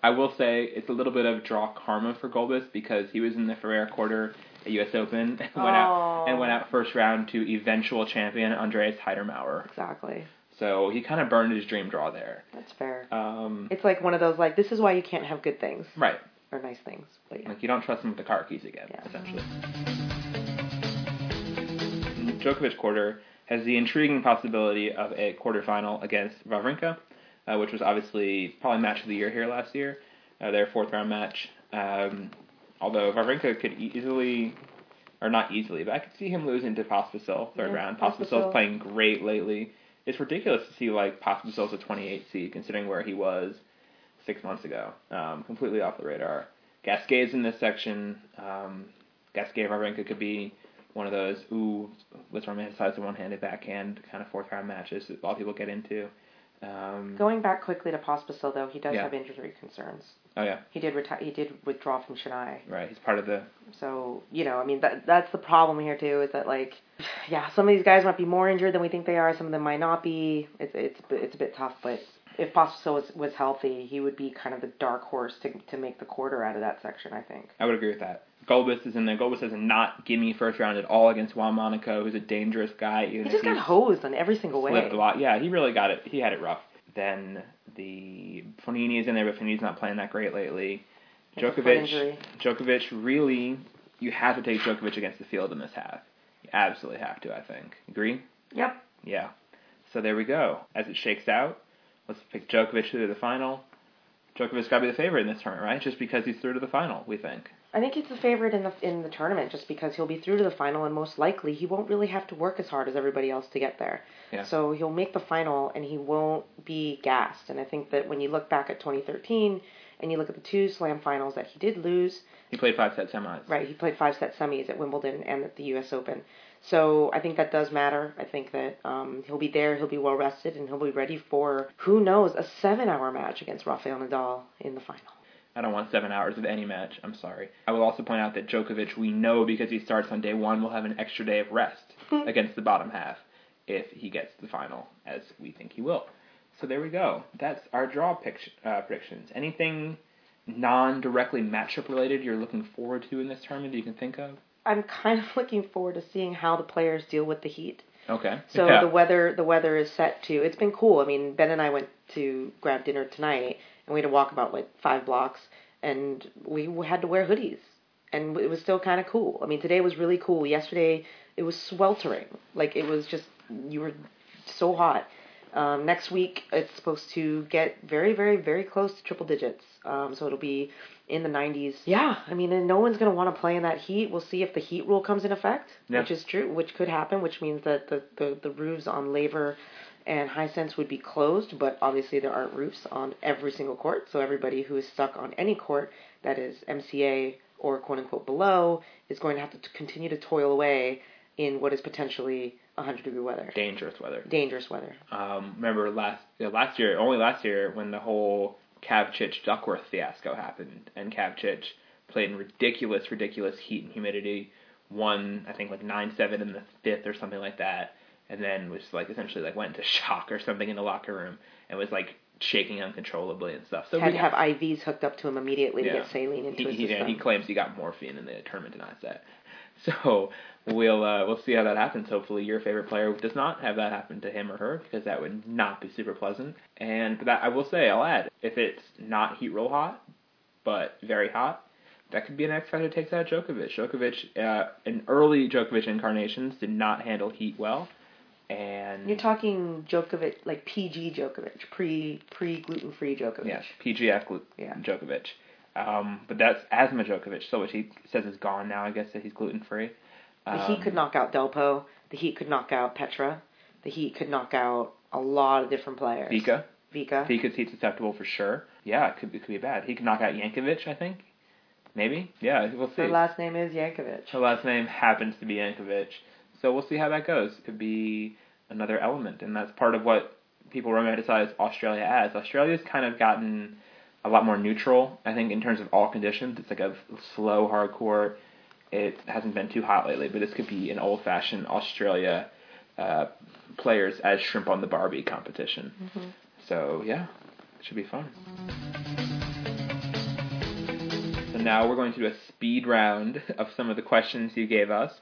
I will say it's a little bit of draw karma for Gulbis because he was in the Ferrer quarter at U.S. Open and went out and Oh. went out first round to eventual champion Andreas Haider-Maurer. Exactly. So he kind of burned his dream draw there. That's fair. Um, It's like one of those like this is why you can't have good things right. or nice things. But yeah. Like you don't trust him with the car keys again, Yeah. essentially. Djokovic quarter has the intriguing possibility of a quarterfinal against Wawrinka, uh, which was obviously probably match of the year here last year, uh, their fourth round match. Um, although Wawrinka could easily, or not easily, but I could see him losing to Pospisil third Yeah, round. Pospisil. Pospisil's playing great lately. It's ridiculous to see like Pospisil's a 28 seed considering where he was six months ago. Um, completely off the radar. Gasquet's in this section. Um, Gasquet Wawrinka could be one of those ooh, let's romanticize the one-handed backhand kind of fourth round matches that a lot of people get into. Um, Going back quickly to Pospisil though, he does Yeah. have injury concerns. Oh yeah, He did retire. He did withdraw from Chennai. right. He's part of the So you know, I mean, that that's the problem here too. Is that like, *sighs* yeah, some of these guys might be more injured than we think they are. Some of them might not be. It's it's it's a bit tough. But if Pospisil was was healthy, he would be kind of the dark horse to to make the quarter out of that section. I think. I would agree with that. Gulbis is in there. Gulbis has not gimme first round at all against Juan Monaco, who's a dangerous guy. He just got hosed in every single way. slipped a lot. Yeah, he really got it. He had it rough. Then the Fognini is in there, but Fognini's not playing that great lately. Has Djokovic. Djokovic really, you have to take Djokovic against the field in this half. You absolutely have to. I think. Agree? Yep. Yeah. So there we go. As it shakes out, let's pick Djokovic through to the final. Djokovic's got to be the favorite in this tournament, right? Just because he's through to the final, we think. I think he's the favorite in the in the tournament just because he'll be through to the final and most likely he won't really have to work as hard as everybody else to get there. Yeah. So he'll make the final and he won't be gassed. And I think that when you look back at 2013 and you look at the two slam finals that he did lose, He played five set semis. right, he played five set semis at Wimbledon and at the US Open. So I think that does matter. I think that um, he'll be there, he'll be well rested, and he'll be ready for who knows a seven-hour match against Rafael Nadal in the final. I don't want seven hours of any match. I'm sorry. I will also point out that Djokovic, we know because he starts on day one, will have an extra day of rest against the bottom half if he gets to the final, as we think he will. So there we go. That's our draw pic- uh, predictions. Anything non-directly matchup related you're looking forward to in this tournament that you can think of? I'm kind of *laughs* looking forward to seeing how the players deal with the heat. Okay. So yeah. the weather the weather is set to it's been cool. I mean, Ben and I went to grab dinner tonight and we had to walk about like five blocks and we had to wear hoodies and it was still kind of cool. I mean, today was really cool. Yesterday it was sweltering. Like it was just you were so hot. Um, next week it's supposed to get very very very close to triple digits. Um, so it'll be in the 90s. Yeah, I mean, and no one's going to want to play in that heat. We'll see if the heat rule comes in effect, Yeah. which is true, which could happen, which means that the, the, the roofs on Laver and Hisense would be closed, but obviously there aren't roofs on every single court, so everybody who is stuck on any court that is MCA or quote unquote below is going to have to t- continue to toil away in what is potentially 100 degree weather. Dangerous weather. Dangerous weather. Um, remember last you know, last year, only last year, when the whole Kavcic Duckworth fiasco happened, and Kavcic played in ridiculous, ridiculous heat and humidity, won I think like nine seven in the fifth or something like that, and then was like essentially like went into *laughs* shock or something in the locker room and was like shaking uncontrollably and stuff. So Had we to have IVs hooked up to him immediately Yeah. to get saline into he, his he, system. he claims he got morphine and the tournament denies *laughs* that. So we'll uh, we'll see how that happens. Hopefully, your favorite player does not have that happen to him or her because that would not be super pleasant. And that I will say, I'll add, if it's not heat roll hot, but very hot, that could be an X factor that takes out Djokovic. Djokovic, uh, in early Djokovic incarnations, did not handle heat well, and You're talking Djokovic, like PG Djokovic, pre pre gluten free Djokovic. Yes, PGF glu- Yeah. Djokovic. Um, but that's asthma Djokovic, so which he says is gone now. I guess that he's gluten free. The Heat could knock out Delpo. The Heat could knock out Petra. The Heat could knock out a lot of different players. Vika. Vika. Vika's heat susceptible for sure. Yeah, it could be, it could be bad. He could knock out Jankovic, I think. Maybe. Yeah, we'll see. Her last name is Jankovic. Her last name happens to be Jankovic, so we'll see how that goes. It could be another element, and that's part of what people romanticize Australia as. Australia's kind of gotten a lot more neutral, I think, in terms of all conditions. It's like a slow, hardcore. It hasn't been too hot lately, but this could be an old-fashioned Australia uh, players as shrimp on the Barbie competition. So yeah, it should be fun. So now we're going to do a speed round of some of the questions you gave us.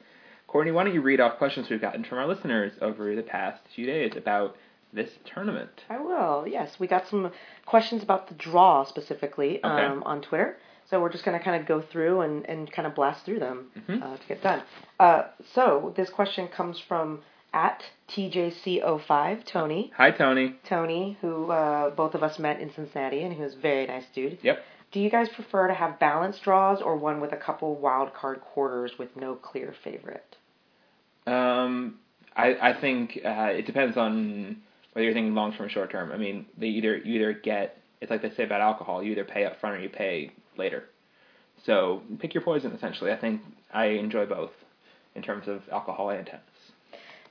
Courtney, why don't you read off questions we've gotten from our listeners over the past few days about this tournament? I will. Yes, we got some questions about the draw specifically um, on Twitter. So we're just going to kind of go through and, and kind of blast through them Mhm. uh, to get done. Uh, so this question comes from at TJC05 Tony. Hi, Tony. Tony, who uh, both of us met in Cincinnati, and who's a very nice dude. Yep. Do you guys prefer to have balanced draws or one with a couple wild card quarters with no clear favorite? Um, I I think uh, it depends on whether you're thinking long term or short term. I mean, they either you either get it's like they say about alcohol. You either pay up front or you pay later. So pick your poison. Essentially, I think I enjoy both in terms of alcohol and tennis.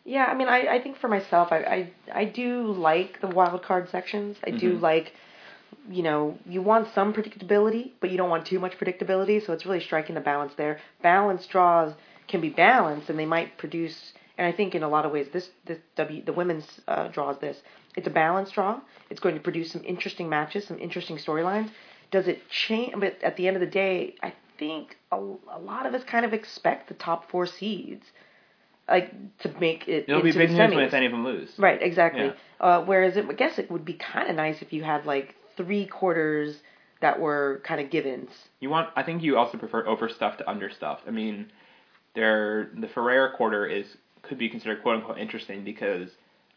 Yeah, I mean, I, I think for myself, I, I I do like the wild card sections. I do Mhm. like, you know, you want some predictability, but you don't want too much predictability. So it's really striking the balance there. Balance draws can be balanced, and they might produce. And I think in a lot of ways, this this W the women's uh, draws this. It's a balanced draw. It's going to produce some interesting matches, some interesting storylines. Does it change? But at the end of the day, I think a, a lot of us kind of expect the top four seeds, like to make it It'll be big the news when if any of them lose. Right, exactly. Yeah. Uh, whereas it, I guess it would be kind of nice if you had like three quarters that were kind of givens. You want? I think you also prefer overstuffed to understuffed. I mean, there the Ferrer quarter is could be considered quote unquote interesting because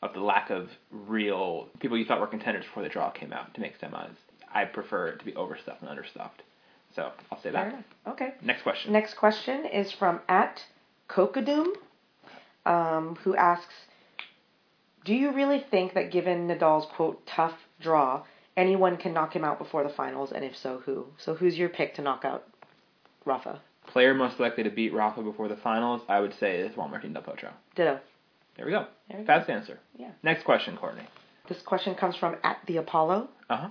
of the lack of real people you thought were contenders before the draw came out to make semis. I prefer it to be overstuffed and understuffed. So I'll say that. Okay. Next question. Next question is from at Kokodoom, um, who asks, "Do you really think that given Nadal's quote tough draw, anyone can knock him out before the finals, and if so, who? So who's your pick to knock out Rafa? Player most likely to beat Rafa before the finals, I would say, is Juan Martín del Potro. Ditto. There we go. There we go. Fast answer. Yeah. Next question, Courtney. This question comes from at the Apollo. Uh huh.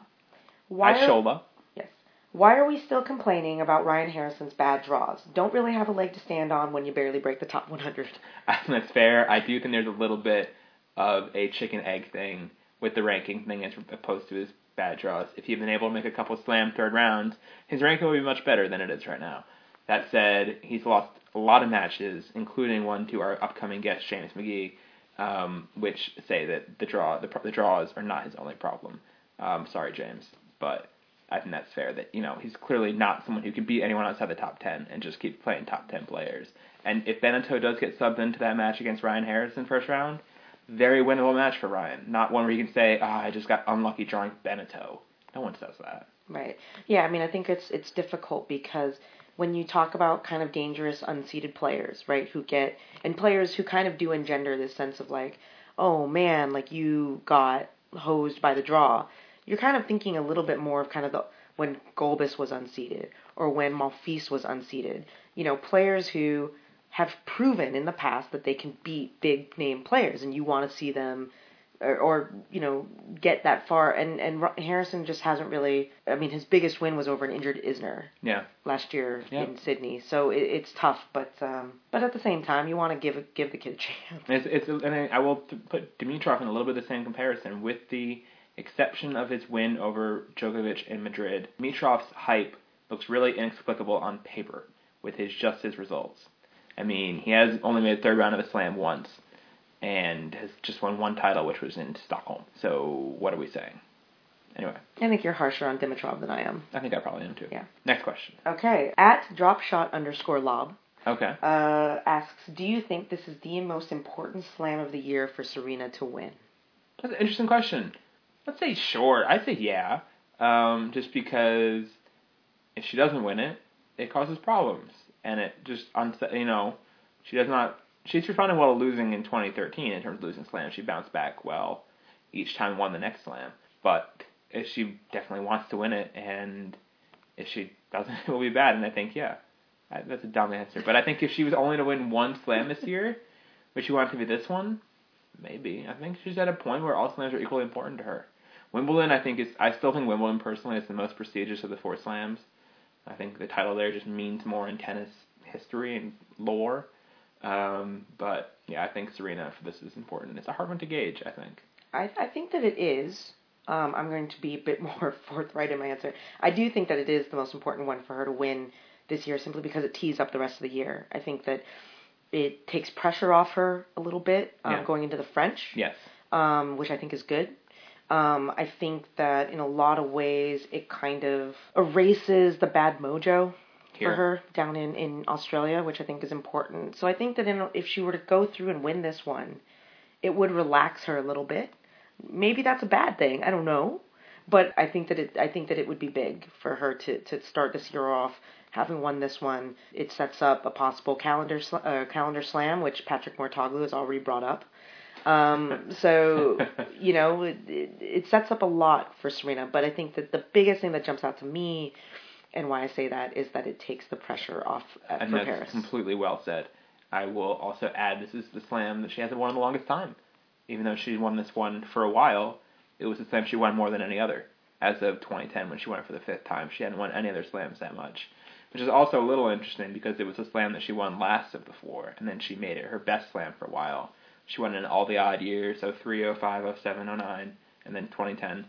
Why are- Shola. Yes. Why are we still complaining about Ryan Harrison's bad draws? Don't really have a leg to stand on when you barely break the top 100. I *laughs* think that's fair. I do think there's a little bit of a chicken egg thing with the ranking thing as opposed to his bad draws. If he'd been able to make a couple slam third rounds, his ranking would be much better than it is right now. That said, he's lost a lot of matches, including one to our upcoming guest James McGee, um, which say that the draw the, the draws are not his only problem. Um, sorry, James, but I think that's fair. That you know he's clearly not someone who can beat anyone outside the top ten and just keep playing top ten players. And if Benneteau does get subbed into that match against Ryan Harrison first round, very winnable match for Ryan. Not one where you can say, "Ah, I just got unlucky drawing Benneteau." No one says that. Right. Yeah, I mean, I think it's it's difficult because when you talk about kind of dangerous unseeded players, right, who get and players who kind of do engender this sense of like, oh man, like you got hosed by the draw. You're kind of thinking a little bit more of kind of the when Gulbis was unseeded or when Monfils was unseeded. You know, players who have proven in the past that they can beat big name players, and you want to see them or, or you know get that far. And and Harrison just hasn't really. I mean, his biggest win was over an injured Isner Yeah. last year Yep. in Sydney, so it, it's tough. But um, but at the same time, you want to give give the kid a chance. It's, it's and I I will put Dimitrov in a little bit of the same comparison, with the exception of his win over Djokovic in Madrid. Dimitrov's hype looks really inexplicable on paper with his just his results. I mean, he has only made third round of a slam once, and has just won one title, which was in Stockholm. So what are we saying? Anyway, I think you're harsher on Dimitrov than I am. I think I probably am too. Yeah. Next question. Okay, at dropshot underscore lob Okay. uh, asks, do you think this is the most important slam of the year for Serena to win? That's an interesting question. Let's say sure. I'd say yeah. Um, just because if she doesn't win it, it causes problems, and it just unset. You know, she does not. She's responding well to losing in 2013 in terms of losing slams. She bounced back well each time, won the next slam. But if she definitely wants to win it, and if she doesn't, *laughs* it will be bad. And I think yeah, that's a dumb answer. But I think if she was only to win one slam this year, *laughs* which she wanted to be this one, Maybe. I think she's at a point where all slams are equally important to her. Wimbledon, I think is. I still think Wimbledon personally is the most prestigious of the four slams. I think the title there just means more in tennis history and lore. Um, but yeah, I think Serena for this is important. It's a hard one to gauge. I think. I, I think that it is. Um, I'm going to be a bit *laughs* more forthright in my answer. I do think that it is the most important one for her to win this year simply because it tees up the rest of the year. I think that it takes pressure off her a little bit um, Yeah. going into the French, Yes. um, which I think is good. Um, I think that in a lot of ways it kind of erases the bad mojo. For her down in, in Australia, which I think is important. So I think that in, if she were to go through and win this one, it would relax her a little bit. Maybe that's a bad thing. I don't know, but I think that it I think that it would be big for her to to start this year off having won this one. It sets up a possible calendar sl- uh, calendar slam, which Patrick Mouratoglou has already brought up. Um, *laughs* so you know it, it, it sets up a lot for Serena, but I think that the biggest thing that jumps out to me. And why I say that is that it takes the pressure off uh, and for that's Paris. completely well said. I will also add this is the slam that she hasn't won in the longest time. Even though she won this one for a while, it was the slam she won more than any other. As of 2010, when she won it for the fifth time, she hadn't won any other slams that much. Which is also a little interesting because it was a slam that she won last of the four, and then she made it her best slam for a while. She won in all the odd years, 03, 05, 07, 09, and then 2010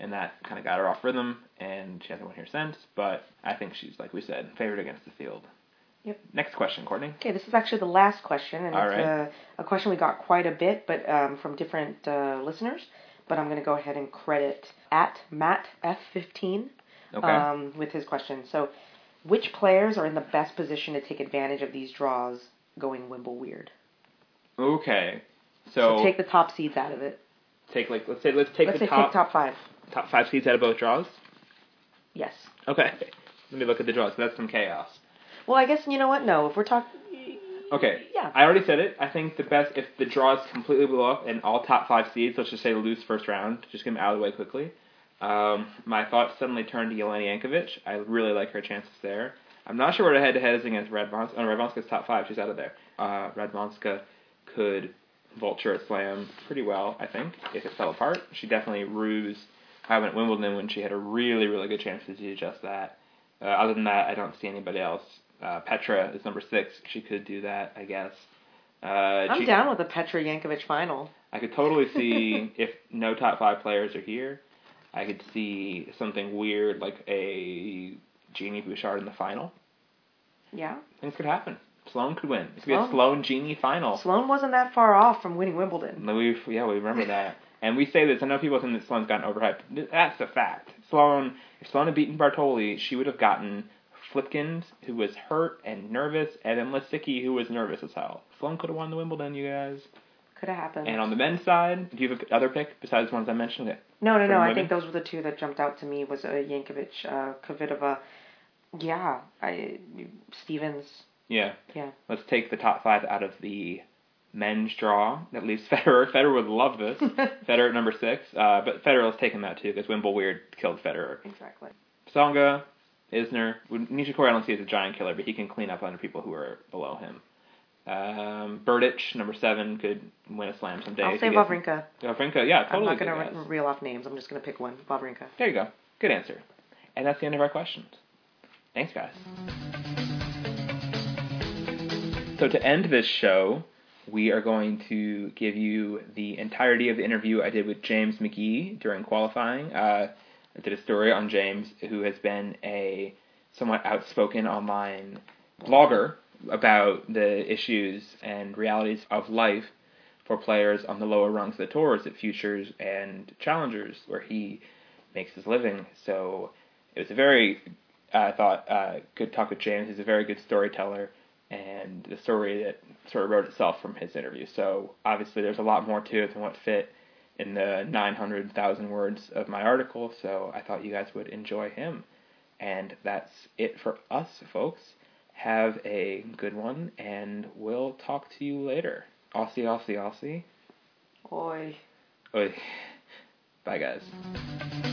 and that kind of got her off rhythm, and she hasn't won here since. But I think she's, like we said, favored against the field. Yep. Next question, Courtney. Okay, this is actually the last question, and All it's right. a, a question we got quite a bit, but um, from different uh, listeners. But I'm going to go ahead and credit at Matt F15 Okay. um, with his question. So, which players are in the best position to take advantage of these draws going Wimble weird? okay. So, So, take the top seeds out of it. take like let's say let's take Let's the say top, take top five. Top five seeds out of both draws. Yes. Okay. Let me look at the draws. That's some chaos. Well, I guess you know what? No, if we're talking, Okay. Yeah. I already said it. I think the best if the draws completely blew up and all top five seeds, let's just say lose first round, just get them out of the way quickly. Um, my thoughts suddenly turned to Jelena Jankovic. I really like her chances there. I'm not sure what her head to head is against Radwanska. Oh, no, Radwanska's top five. She's out of there. Uh, Radwanska could vulture a slam pretty well, I think, if it fell apart. She definitely ruse Ivan at Wimbledon when she had a really, really good chance to do just that. Uh, other than that, I don't see anybody else. Uh, Petra is number six. She could do that, I guess. Uh, I'm she- down with the Petra Jankovic final. I could totally see *laughs* if no top five players are here. I could see something weird like a Genie Bouchard in the final. Yeah. Things could happen. Sloane could win. It could be a Sloane. Genie final. Sloane wasn't that far off from winning Wimbledon. We yeah we remember that. And we say this. I know people think that Sloane's gotten overhyped. That's a fact. Sloane, if Sloane had beaten Bartoli, she would have gotten Flipkens, who was hurt and nervous, and then Lisicki, who was nervous as hell. Sloane could have won the Wimbledon, you guys. Could have happened. And on the men's side, do you have another pick besides the ones I mentioned? Okay. no, no, for no. I think those were the two that jumped out to me. Was uh, Jankovic, uh, Kvitova. Yeah, I Stevens. Yeah. Yeah. Let's take the top five out of the men's draw. That leaves *laughs* Federer. Federer would love this. *laughs* Federer at number six. Uh, but Federer, let's take him out too because Wimble Weird killed Federer. Exactly. Tsonga, Isner, Nishikori I don't see as a giant killer, but he can clean up under people who are below him. Um, Berdych, number seven, could win a slam someday. I'll say Wawrinka. Wawrinka, yeah, I'm not gonna re- reel off names. I'm just gonna pick one. Wawrinka. There you go. Good answer. And that's the end of our questions. Thanks, guys. So to end this show, we are going to give you the entirety of the interview I did with James McGee during qualifying. Uh, I did a story on James, who has been a somewhat outspoken online blogger about the issues and realities of life for players on the lower rungs of the tours at Futures and Challengers, where he makes his living. So it was a very, I thought, uh, good talk with James. He's a very good storyteller, and the story that sort of wrote itself from his interview. So obviously, there's a lot more to it than what fit in the 900,000 words of my article. So I thought you guys would enjoy him. And that's it for us, folks. Have a good one, and we'll talk to you later. Aussie, Aussie, Aussie. Oi. Oi. Bye, guys.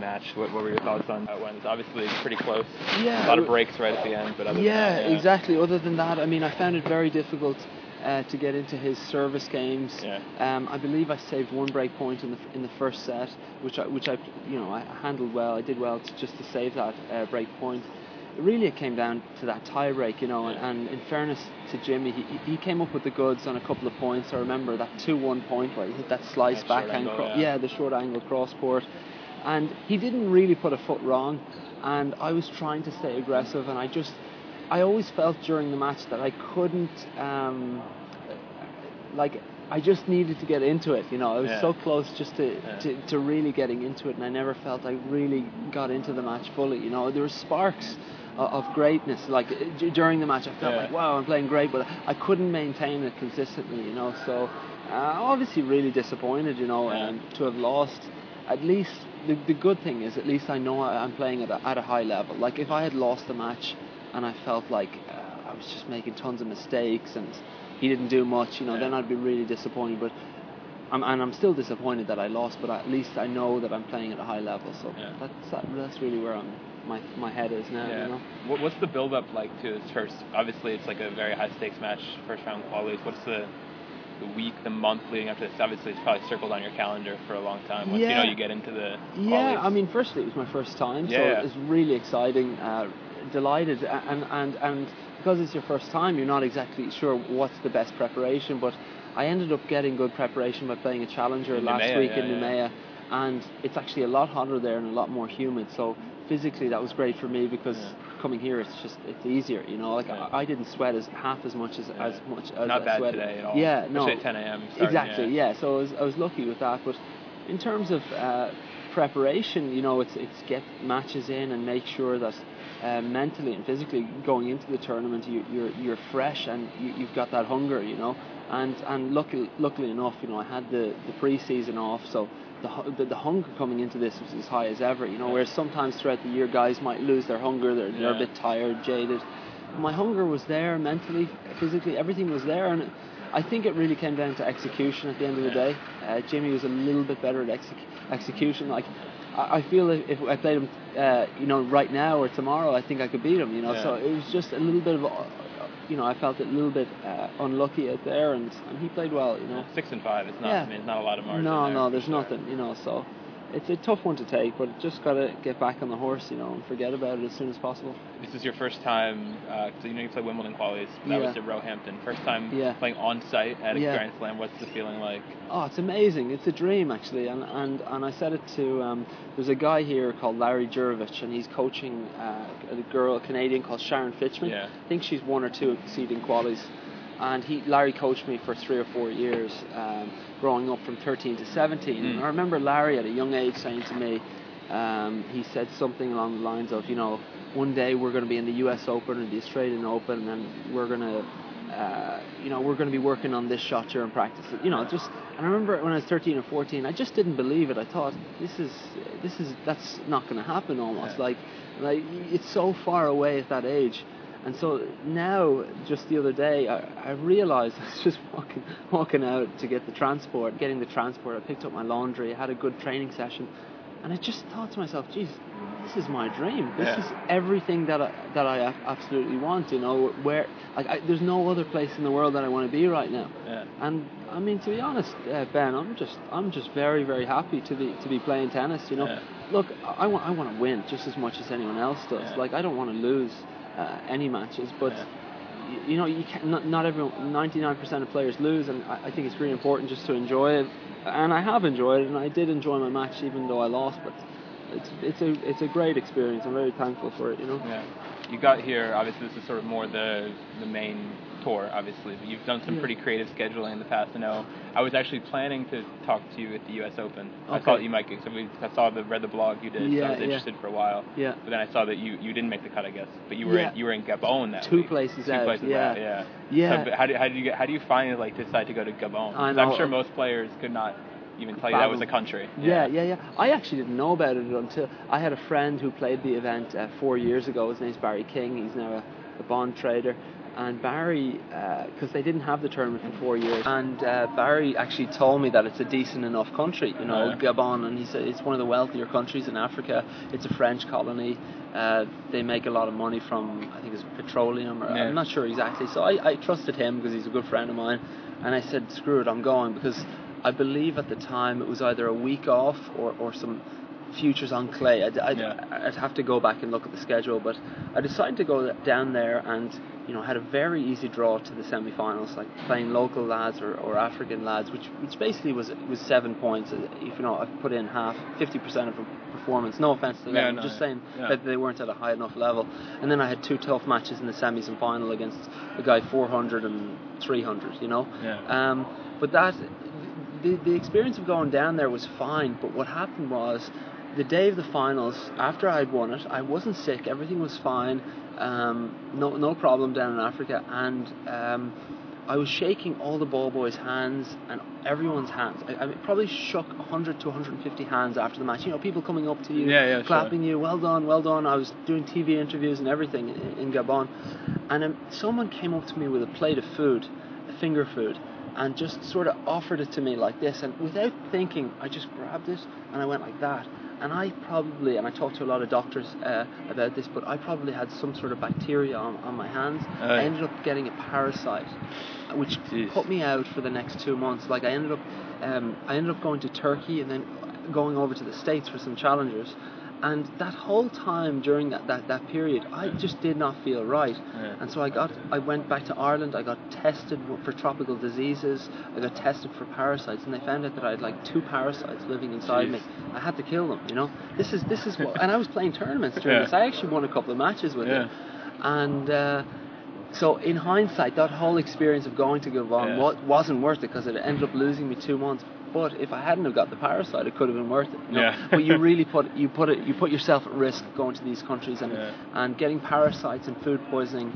Match. What, what were your thoughts on that one? It's obviously pretty close. Yeah. A lot of breaks right at the end, but other yeah, that, yeah, exactly. Other than that, I mean, I found it very difficult uh, to get into his service games. Yeah. Um, I believe I saved one break point in the in the first set, which I which I you know I handled well. I did well to, just to save that uh, break point. Really, it came down to that tie break, you know. And, and in fairness to Jimmy, he, he came up with the goods on a couple of points. I remember that two-one point where he hit that slice That backhand, angle, cro- yeah. yeah, the short angle cross court, and he didn't really put a foot wrong. And I was trying to stay aggressive, and I just I always felt during the match that I couldn't, um, like, I just needed to get into it. You know, I was Yeah. so close just to, Yeah. to, to really getting into it, and I never felt I really got into the match fully. You know, there were sparks of greatness. Like d- during the match, I felt Yeah. like, wow, I'm playing great, but I couldn't maintain it consistently. You know, so uh, obviously really disappointed. You know, Yeah. um, to have lost. At least the, the good thing is, at least I know I'm playing at a, at a high level. Like if I had lost the match and I felt like uh, I was just making tons of mistakes and he didn't do much, you know, Yeah. then I'd be really disappointed. But I'm, and I'm still disappointed that I lost, but at least I know that I'm playing at a high level. So Yeah. that's that, that's really where I'm my my head is now. Yeah. You know. What, what's the build up like to this first? Obviously, it's like a very high stakes match, first round qualies. What's the the week, the month leading up to this? Obviously, it's probably circled on your calendar for a long time. Once you know you get into the Yeah, qualies. I mean, firstly, it was my first time, so Yeah. it was really exciting. Uh, delighted, and and and because it's your first time, you're not exactly sure what's the best preparation. But I ended up getting good preparation by playing a challenger In last week yeah, in yeah. Noumea, and it's actually a lot hotter there and a lot more humid. So physically, that was great for me because Yeah. coming here, it's just it's easier. You know, like Yeah. I, I didn't sweat as half as much as Yeah. as much as Not I bad sweated. today at all. Yeah, no, Especially at 10 a.m. exactly. yeah. So I was, I was lucky with that, but in terms of uh, preparation, you know, it's it's get matches in and make sure that uh, mentally and physically going into the tournament, you, you're you're fresh and you, you've got that hunger, you know. And and luckily luckily enough, you know, I had the the pre-season off, so. The, the, the hunger coming into this was as high as ever, you know. Whereas sometimes throughout the year, guys might lose their hunger; they're, they're a bit tired, jaded. My hunger was there, mentally, physically, everything was there, and I think it really came down to execution at the end of the Yeah. day. Uh, Jimmy was a little bit better at exec- execution. Like I, I feel if I played him, uh, you know, right now or tomorrow, I think I could beat him. You know, Yeah. so it was just a little bit of, you know, I felt a little bit uh, unlucky out there, and, and he played well. You know. Six and five. It's not. Yeah. I mean, it's not a lot of margin. No, there, no, there's sure. nothing. You know, so. It's a tough one to take, but just gotta get back on the horse, you know, and forget about it as soon as possible. This is your first time, uh, so you know you played Wimbledon qualies. But that was Yeah. at Roehampton. First time Yeah. playing on site at a Yeah. Grand Slam. What's the feeling like? Oh, it's amazing. It's a dream, actually. And and, and I said it to um, there's a guy here called Larry Jurovich, and he's coaching uh, a girl, a Canadian called Sharon Fichman. Yeah. I think she's one or two seeding qualies. And he Larry coached me for three or four years, um, growing up from 13 to 17. Mm. And I remember Larry at a young age saying to me, um, he said something along the lines of, you know, one day we're going to be in the U.S. Open and the Australian Open, and then we're going to uh, you know, we're going to be working on this shot during practice. You know, just and I remember when I was 13 or 14, I just didn't believe it. I thought this is this is that's not going to happen. Almost Yeah. like like it's so far away at that age. And so now, just the other day, I, I realised *laughs* I was just walking walking out to get the transport, getting the transport. I picked up my laundry, I had a good training session, and I just thought to myself, "Geez, this is my dream. This Yeah. is everything that I, that I absolutely want. You know, where like I, there's no other place in the world that I want to be right now. Yeah. And I mean, to be honest, uh, Ben, I'm just I'm just very very happy to be to be playing tennis. You know, Yeah. look, I want I want to win just as much as anyone else does. Like I don't want to lose uh, any matches, but. Yeah. y- You know, you can not, not everyone. Ninety-nine percent of players lose, and I, I think it's really important just to enjoy it. And I have enjoyed it, and I did enjoy my match, even though I lost. But it's it's a it's a great experience. I'm very thankful for it. You know. Yeah. You got here. Obviously, this is sort of more the the main tour. Obviously, but you've done some Yeah. pretty creative scheduling in the past. I know. I was actually planning to talk to you at the U.S. Open. I Okay. thought you might get. So we, I saw the read the blog you did. so Yeah, I was yeah. interested for a while. Yeah. But then I saw that you, you didn't make the cut. I guess. But you were Yeah. in, you were in Gabon that Two week. places Two out, places yeah. out. Yeah. Yeah. So, how do how do you get how do you finally like decide to go to Gabon? I know. I'm sure most players could not even tell you that was a country. Yeah, yeah, yeah. I actually didn't know about it until I had a friend who played the event uh, four years ago. His name's Barry King. He's now a, a bond trader. And Barry, because they didn't have the tournament for four years, and uh, Barry actually told me that it's a decent enough country, you know, Yeah. Gabon, and he said it's one of the wealthier countries in Africa. It's a French colony. Uh, they make a lot of money from, I think it's petroleum, or Yeah. I'm not sure exactly. So I, I trusted him because he's a good friend of mine, and I said, screw it, I'm going because I believe at the time it was either a week off or, or some futures on clay. I'd, I'd, Yeah. I'd have to go back and look at the schedule, but I decided to go down there and you know had a very easy draw to the semi-finals, like playing local lads or, or African lads, which which basically was was seven points. If you know, I've put in half, fifty percent of a performance. No offense to them, Yeah, I'm no, just saying Yeah. that they weren't at a high enough level. And then I had two tough matches in the semis and final against a guy 400 and 300. You know. Yeah. Um, but that the the experience of going down there was fine. But what happened was the day of the finals, after I'd won it, I wasn't sick. Everything was fine. Um, no no problem down in Africa, and um, I was shaking all the ball boys' hands and everyone's hands. I, I probably shook 100 to 150 hands after the match. You know, people coming up to you, Yeah, yeah, sure. clapping you, well done, well done. I was doing TV interviews and everything in, in Gabon, and um, someone came up to me with a plate of food, a finger food, and just sort of offered it to me like this. And without thinking, I just grabbed it and I went like that. And I probably, and I talked to a lot of doctors uh, about this, but I probably had some sort of bacteria on, on my hands. Oh, I ended up getting a parasite, which Jeez. put me out for the next two months. Like I ended up, um, I ended up going to Turkey and then going over to the States for some challengers. And that whole time during that, that, that period, I just did not feel right. Yeah. And so I got, I went back to Ireland. I got tested for tropical diseases. I got tested for parasites, and they found out that I had like two parasites living inside Jeez. me. I had to kill them. You know, this is this is what, and I was playing tournaments during Yeah. this. I actually won a couple of matches with it, and. Uh, so in hindsight, that whole experience of going to Gabon wasn't worth it because it ended up losing me two months. But if I hadn't have got the parasite, it could have been worth it. you know? Yeah. but you really *laughs* put you put it you put yourself at risk going to these countries and Yeah. and getting parasites and food poisoning.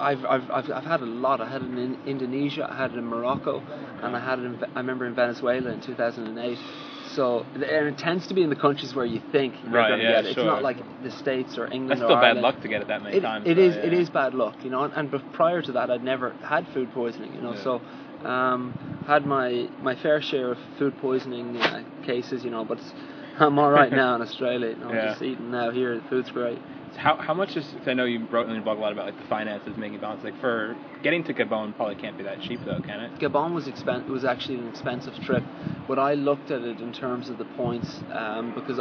I've, I've, I've, I've had a lot. I had it in Indonesia, I had it in Morocco, and I had it in, I remember in Venezuela in 2008. So, and it tends to be in the countries where you think you're Right, going to yeah, get it. It's not like the States or England That's or still bad luck to get it that many It, times. it though, is. yeah. It is bad luck, you know. And, and prior to that, I'd never had food poisoning, you know. Yeah. So, um, had my my fair share of food poisoning uh, cases, you know. But *laughs* I'm all right now in *laughs* Australia. You know, Yeah. just eating now here. The food's great. How how much is? 'cause I know you wrote in your blog a lot about like the finances making balance. Like for getting to Gabon, probably can't be that cheap though, can it? Gabon was expen- was actually an expensive trip, but I looked at it in terms of the points um, because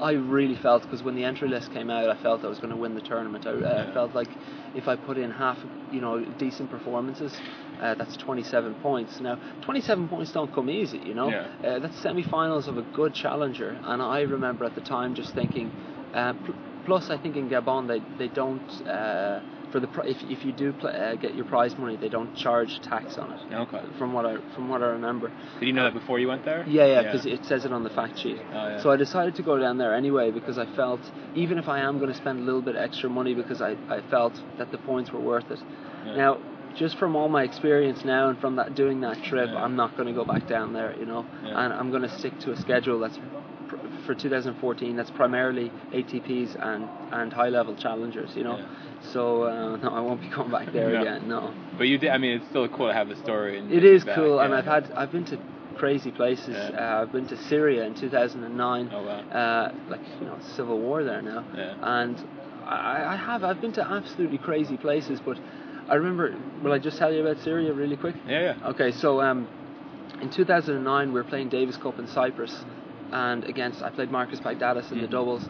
I really felt because when the entry list came out, I felt I was going to win the tournament. I, uh, Yeah. felt like if I put in half, you know, decent performances, uh, that's 27 points. Now, 27 points don't come easy, you know. Yeah. Uh, that's semi-finals of a good challenger, and I remember at the time just thinking. Uh, pl- plus, I think in Gabon they they don't. For the if, if you do pl- uh, get your prize money, they don't charge tax on it Okay. from what I from what I remember. Did you know that before you went there? Yeah, yeah, because it says it on the fact sheet. Oh, yeah. So I decided to go down there anyway because I felt even if I am going to spend a little bit extra money because I, I felt that the points were worth it. Yeah. Now just from all my experience now and from that doing that trip, Yeah. I'm not going to go back down there, you know, Yeah. and I'm going to stick to a schedule that's for 2014 that's primarily ATPs and and high level challengers, you know. Yeah. So uh, *laughs* no, I won't be going back there *laughs* No. again. No, But you did. I mean, it's still cool to have the story. And it is back, cool, and. I've had I've been to crazy places. Yeah. Uh, I've been to Syria in 2009. Oh wow. Uh, like you know, civil war there now. Yeah. And I, I have I've been to absolutely crazy places, but I remember. Will I just tell you about Syria really quick? Yeah, yeah. Okay, so um, in 2009 we were playing Davis Cup in Cyprus, and against I played Marcos Baghdatis in the Mhm. doubles,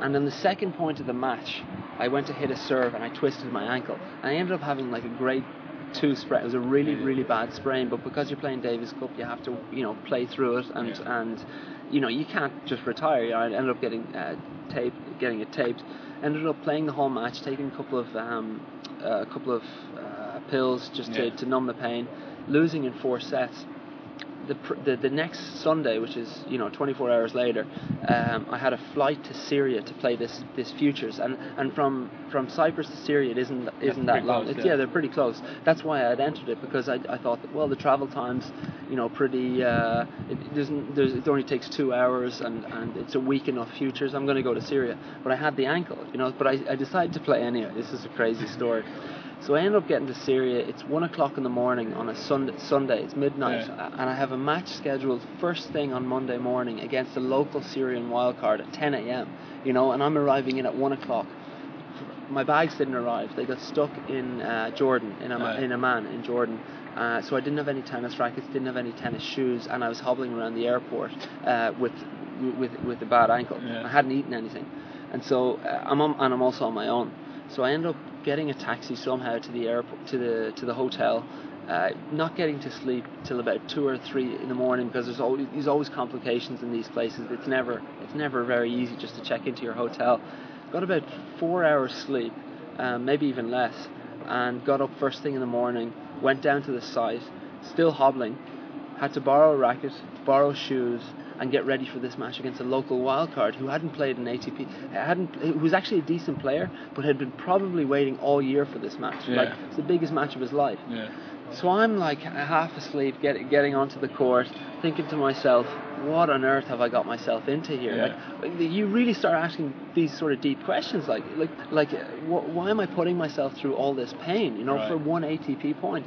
and on the second point of the match, I went to hit a serve and I twisted my ankle. And I ended up having like a grade two sprain. It was a really Yeah. really bad sprain, but because you're playing Davis Cup, you have to you know play through it, and Yeah. and you know you can't just retire. I ended up getting uh, taped, getting it taped. Ended up playing the whole match, taking a couple of um, a couple of uh, pills just to, to numb the pain, losing in four sets. The, pr- the the next Sunday, which is you know 24 hours later, um, I had a flight to Syria to play this this futures, and, and from from Cyprus to Syria it isn't isn't that long. close, yeah. yeah. they're pretty close. That's why I'd entered it because I, I thought that well the travel times, you know, pretty. Uh, it doesn't there's, it only takes two hours and, and it's a week enough futures. I'm going to go to Syria, but I had the ankle, you know. But I, I decided to play anyway. This is a crazy story. So I end up getting to Syria. It's one o'clock in the morning on a Sunday. Sunday. It's midnight, Yeah. and I have a match scheduled first thing on Monday morning against a local Syrian wildcard at 10 a.m. You know, and I'm arriving in at one o'clock. My bags didn't arrive. They got stuck in uh, Jordan, in, Am- Right. in Amman, in Jordan. Uh, so I didn't have any tennis rackets, didn't have any tennis shoes, and I was hobbling around the airport uh, with with with a bad ankle. Yeah. I hadn't eaten anything, and so uh, I'm on, and I'm also on my own. So I end up getting a taxi somehow to the airport to the to the hotel. Uh, not getting to sleep till about two or three in the morning because there's always there's always complications in these places. It's never it's never very easy just to check into your hotel. Got about four hours sleep, um, maybe even less, and got up first thing in the morning. Went down to the site, still hobbling. Had to borrow a racket, borrow shoes, and get ready for this match against a local wildcard who hadn't played an ATP, hadn't who was actually a decent player, but had been probably waiting all year for this match. Yeah. Like it's the biggest match of his life. Yeah. So I'm like half asleep, get, getting onto the court, thinking to myself, what on earth have I got myself into here? Yeah. Like, you really start asking these sort of deep questions, like, like, like, wh- why am I putting myself through all this pain? You know, Right. for one ATP point.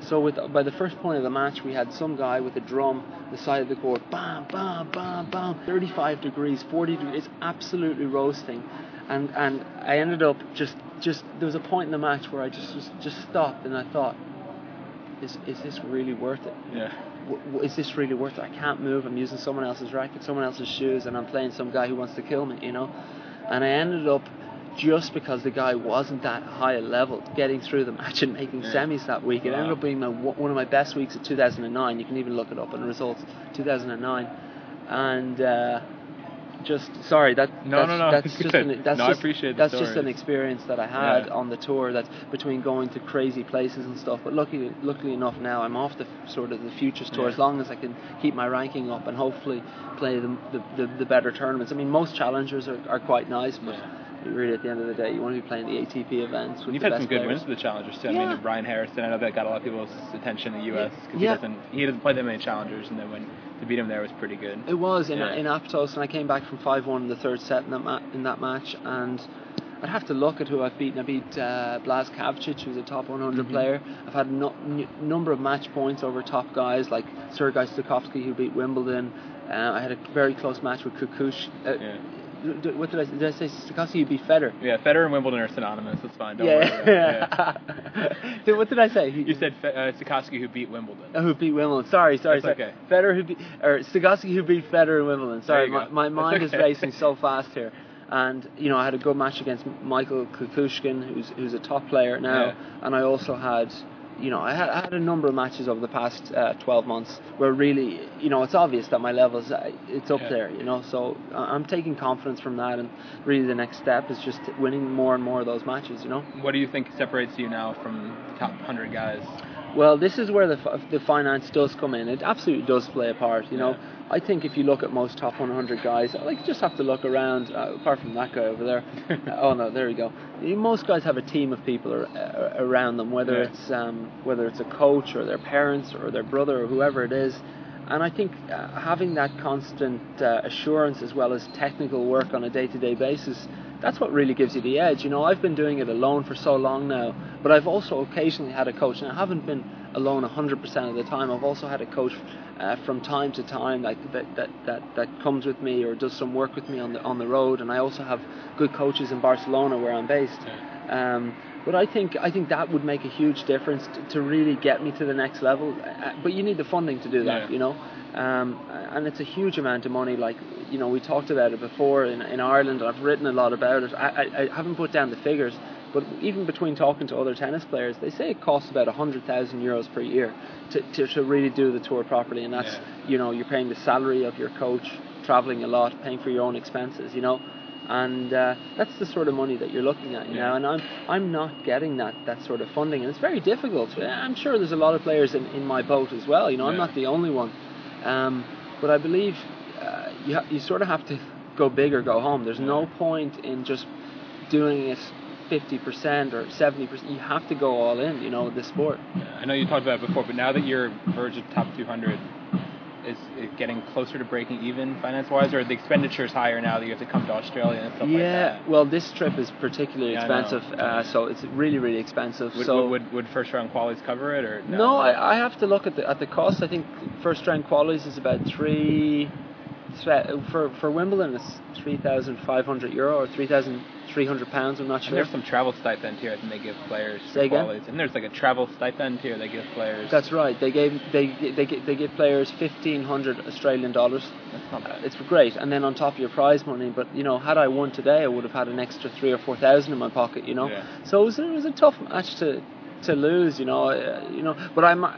So with by the first point of the match, we had some guy with a drum, the side of the court, bam, bam, bam, bam, 35 degrees, 40 degrees, it's absolutely roasting, and and I ended up just just there was a point in the match where I just just, just stopped and I thought, is is this really worth it? Yeah. W- w- is this really worth it? I can't move. I'm using someone else's racket, someone else's shoes, and I'm playing some guy who wants to kill me, you know. And I ended up just because the guy wasn't that high a level, getting through the match and making Yeah. semis that week. It ended up being my, one of my best weeks of 2009. You can even look it up in the results, 2009, and. Uh, just sorry that No, that's, no, no, that's *laughs* just an, that's No, just, that's just an experience that I had Yeah. on the tour that's between going to crazy places and stuff but luckily luckily enough now I'm off the sort of the futures tour Yeah. as long as I can keep my ranking up and hopefully play the the, the, the better tournaments I mean most challengers are, are quite nice but really at the end of the day you want to be playing the ATP events with You've had some good players. wins with the challengers too. I mean, Ryan Harrison. I know that got a lot of people's attention in the U.S. because Yeah. he doesn't he doesn't play that many challengers, and then when to beat him there was pretty good. It was in Yeah. in Aptos, and I came back from five one in the third set in that ma- in that match, and I'd have to look at who I've beaten. I beat uh, Blas Kavcic, who's a top 100 Mhm. player. I've had a no- n- number of match points over top guys like Sergei Stakhovsky, who beat Wimbledon. Uh, I had a very close match with Kukush. Uh, Yeah. What did I, did I say? Stakhovsky, who beat Federer. Yeah, Federer and Wimbledon are synonymous. That's fine. Don't worry. About it. Yeah. yeah. *laughs* Dude, what did I say? He- You said Fe- uh, Sikorsky who beat Wimbledon. Oh, who beat Wimbledon? Sorry, sorry, That's sorry. okay. Federer who beat or Stigowski who beat Federer in Wimbledon. Sorry, my, my mind is racing so *laughs* fast here. And you know, I had a good match against Michael Kukushkin, who's who's a top player now, Yeah. and I also had. You know, I had, I had a number of matches over the past uh, 12 months where really, you know, it's obvious that my levels, uh, it's up Yeah. there, you know. So I- I'm taking confidence from that, and really the next step is just winning more and more of those matches, you know. What do you think separates you now from the top 100 guys? Well, this is where the the finance does come in. It absolutely does play a part. You know, Yeah. I think if you look at most top 100 guys, like you just have to look around. Uh, apart from that guy over there. Uh, *laughs* oh no, there you go. Most guys have a team of people ar- uh, around them, whether Yeah. it's um, whether it's a coach or their parents or their brother or whoever it is. And I think uh, having that constant uh, assurance as well as technical work on a day-to-day basis, that's what really gives you the edge. You know, I've been doing it alone for so long now, but I've also occasionally had a coach, and I haven't been alone 100% of the time. I've also had a coach uh, from time to time like that, that, that, that comes with me or does some work with me on the on the road, and I also have good coaches in Barcelona where I'm based. Um, but I think I think that would make a huge difference to, to really get me to the next level. Uh, but you need the funding to do that, Yeah. you know. Um, and it's a huge amount of money. Like you know, we talked about it before in, in Ireland. I've written a lot about it. I, I, I haven't put down the figures, but even between talking to other tennis players, they say it costs about hundred thousand euros per year to, to, to really do the tour properly. And that's Yeah. you know you're paying the salary of your coach, traveling a lot, paying for your own expenses. You know. And uh, that's the sort of money that you're looking at, you Yeah. know. And I'm I'm not getting that, that sort of funding, and it's very difficult. I'm sure there's a lot of players in, in my boat as well. You know, I'm not the only one. Um, but I believe uh, you, ha- you sort of have to go big or go home. There's no point in just doing it 50% or 70%. You have to go all in, you know, with this sport. I know you talked about it before, but now that you're verge of top 200, is it getting closer to breaking even finance wise, or are the expenditures higher now that you have to come to Australia and stuff like that? yeah, well, this trip is particularly Yeah, expensive, uh, so it's really, really expensive. Would, so would, would first round qualies cover it, or no? No, I, I have to look at the at the cost. I think first round qualies is about three for for Wimbledon. It's three thousand five hundred euro or three thousand three hundred pounds. I'm not And sure. there's some travel stipend here. I think they give players Say again? and there's like a travel stipend here they give players. That's right. They gave they they they give players fifteen hundred Australian dollars. That's not bad. It's great, and then on top of your prize money. But you know, had I won today, I would have had an extra three or four thousand in my pocket. You know, Yeah. so it was, it was a tough match to to lose. You know, uh, you know. But I'm uh,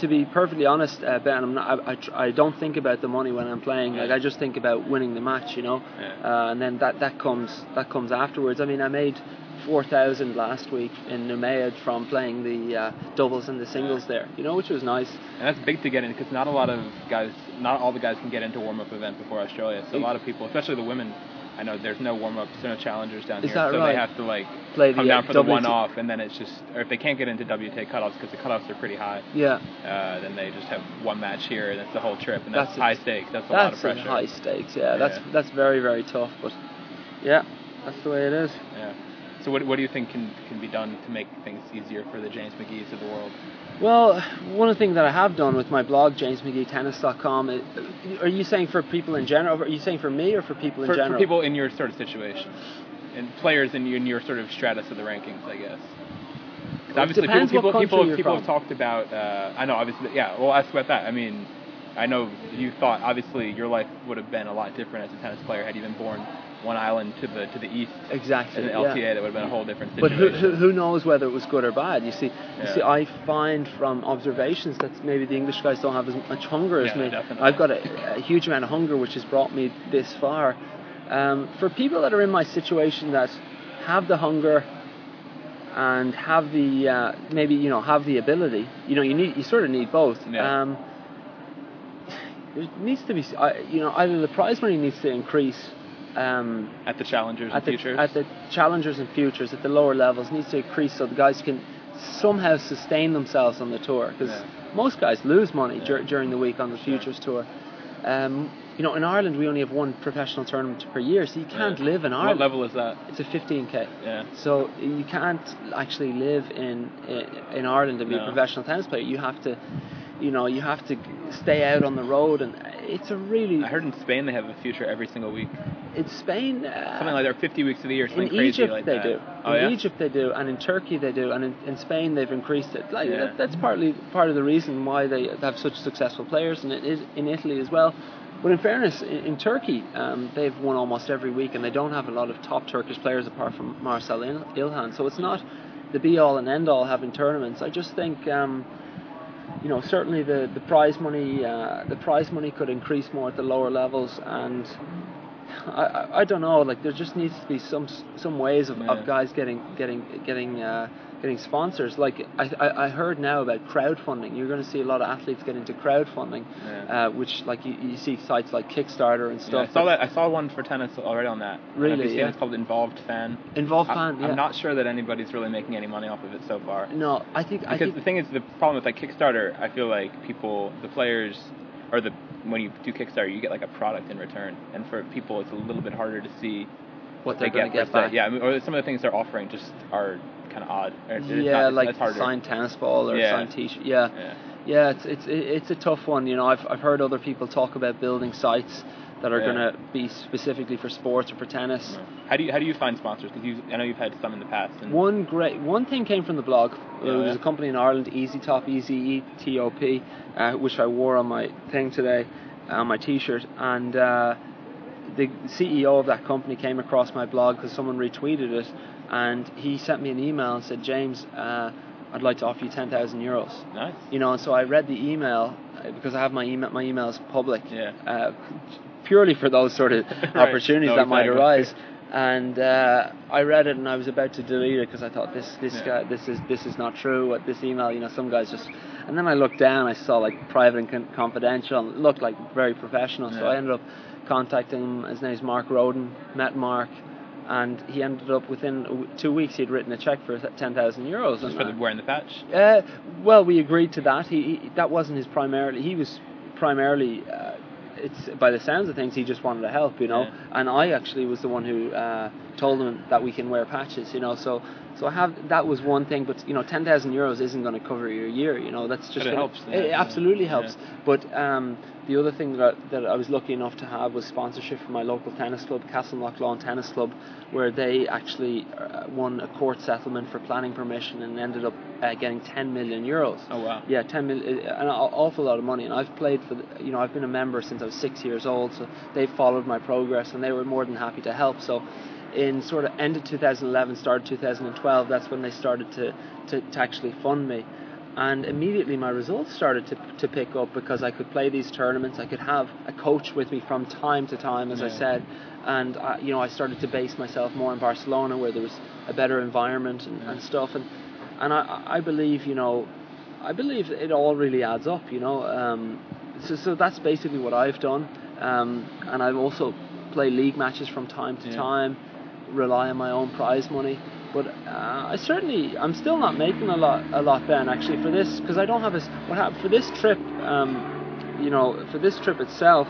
to be perfectly honest, uh, Ben. I'm not. I, I, I don't think about the money when I'm playing. Like I just think about winning the match. You know, Yeah. uh, and then that that comes that comes afterwards. I mean, I made. 4,000 last week in Noumea from playing the uh, doubles and the singles there, you know, which was nice. And that's big to get in because not a lot of guys, not all the guys can get into warm up event before Australia. So a lot of people, especially the women, I know there's no warm ups, there's no challengers down Is here, so right? they have to like Play come the, down for the one off, and then it's just, or if they can't get into WTA cutoffs because the cutoffs are pretty high, Yeah, uh, then they just have one match here, and that's the whole trip, and that's, That's high stakes. That's a lot of that's pressure. high stakes. Yeah, that's that's very very tough. But yeah, that's the way it is. Yeah. So what, what do you think can, can be done to make things easier for the James McGee's of the world? Well, one of the things that I have done with my blog, JamesMcGeeTennis.com, is, are you saying for people in general? Are you saying for me or for people in For, general? for people in your sort of situation, and players in your, in your sort of stratus of the rankings, I guess. It obviously, people people people, people have talked about. Uh, I know, obviously, yeah. We'll ask about that. I mean, I know you thought obviously your life would have been a lot different as a tennis player had you been born one island to the to the east exactly. in the yeah. LTA. That would have been a whole different thing. But who, who, who knows whether it was good or bad? You see, you Yeah. see, I find from observations that maybe the English guys don't have as much hunger as Yeah, me. definitely. I've got a, a huge amount of hunger, which has brought me this far. Um, for people that are in my situation that have the hunger and have the uh, maybe you know have the ability, you know, you need you sort of need both. Yeah. Um, *sighs* there needs to be, you know, either the prize money needs to increase. Um, at the challengers at the, futures. at the challengers and futures at the lower levels needs to increase so the guys can somehow sustain themselves on the tour because Yeah. most guys lose money dur- during the week on the futures tour. Um, you know, in Ireland we only have one professional tournament per year, so you can't Yeah. live in Ireland. what level is that? It's a 15k. Yeah. So you can't actually live in in, in Ireland and be No. a professional tennis player. You have to, you know, you have to stay out on the road, and it's a really. I heard in Spain they have a future every single week, in Spain. Uh, something like there are 50 weeks of the year, something in crazy Egypt like they that. do. Oh in yeah. Egypt they do, and in Turkey they do, and in, in Spain they've increased it. Like Yeah. that, that's partly part of the reason why they have such successful players, and it is in Italy as well. But in fairness, in, in Turkey um, they've won almost every week, and they don't have a lot of top Turkish players apart from Marcel Il- Ilhan. So it's not the be all and end all having tournaments. I just think. Um, you know, certainly the, the prize money uh, the prize money could increase more at the lower levels, and I, I, I don't know. Like there just needs to be some some ways of, Yeah. of guys getting getting getting uh, getting sponsors. Like I, I I heard now about crowdfunding. You're going to see a lot of athletes get into crowdfunding, Yeah. uh, which like you, you see sites like Kickstarter and Yeah, stuff. I saw that. I saw one for tennis already on that. I don't know if Really? seen. Yeah. It's called Involved Fan. Involved I- fan. Yeah. I'm not sure that anybody's really making any money off of it so far. No, I think I Because think the thing is, the problem with like Kickstarter, I feel like people, the players, or the when you do Kickstarter, you get like a product in return, and for people, it's a little bit harder to see what they they're going to get se. back. Yeah, I mean, or some of the things they're offering just are kind of odd. It's yeah, not, it's, like signed tennis ball or Yeah. signed T-shirt. Yeah. Yeah. Yeah, it's it's it's a tough one. You know, I've I've heard other people talk about building sites that are Yeah. going to be specifically for sports or for tennis. How do you how do you find sponsors? Because you, I know you've had some in the past. One great one thing came from the blog. Yeah, There's yeah. a company in Ireland, Ezetop, E Z E T O P, uh, which I wore on my thing today, on my T-shirt, and uh, the CEO of that company came across my blog because someone retweeted it, and he sent me an email and said, James, uh, I'd like to offer you ten thousand euros. nice. You know, and so I read the email uh, because I have my email. My email is public. Yeah. Uh, purely for those sort of *laughs* Right. opportunities No, that might arise. And uh, I read it and I was about to delete it because I thought this this Yeah. guy this is this is not true. What this email, you know, some guys just. And then I looked down. I saw like private and confidential. And looked like very professional. So Yeah. I ended up contacting him. His name's Mark Roden. Met Mark. And he ended up within two weeks. He'd written a check for ten thousand euros. Just for the wearing the patch. uh, well, we agreed to that. He, he that wasn't his primarily. He was primarily. Uh, it's by the sounds of things, he just wanted to help, you know. Yeah. And I actually was the one who uh, told him that we can wear patches, you know. So, so I have that was one thing, but you know, ten thousand euros isn't going to cover your year, you know. That's just gonna- helps, It yeah. absolutely Yeah. helps. But um, the other thing that I, that I was lucky enough to have was sponsorship from my local tennis club, Castleknock Lawn Tennis Club, where they actually uh, won a court settlement for planning permission and ended up uh, getting 10 million euros. Oh wow. Yeah, 10 million, an awful lot of money. And I've played for, the, you know, I've been a member since I was six years old, so they've followed my progress and they were more than happy to help. So, in sort of end of 2011, start of 2012, that's when they started to, to, to actually fund me. And immediately my results started to, to pick up because I could play these tournaments. I could have a coach with me from time to time, as I said. And, I, you know, I started to base myself more in Barcelona where there was a better environment and, and stuff. And, and I, I believe, you know, I believe it all really adds up, you know. Um, so, so that's basically what I've done. Um, and I've also played league matches from time to Yeah. time, rely on my own prize money. But uh, I certainly, I'm still not making a lot, a lot then actually for this because I don't have a. What happened for this trip? Um, you know, for this trip itself,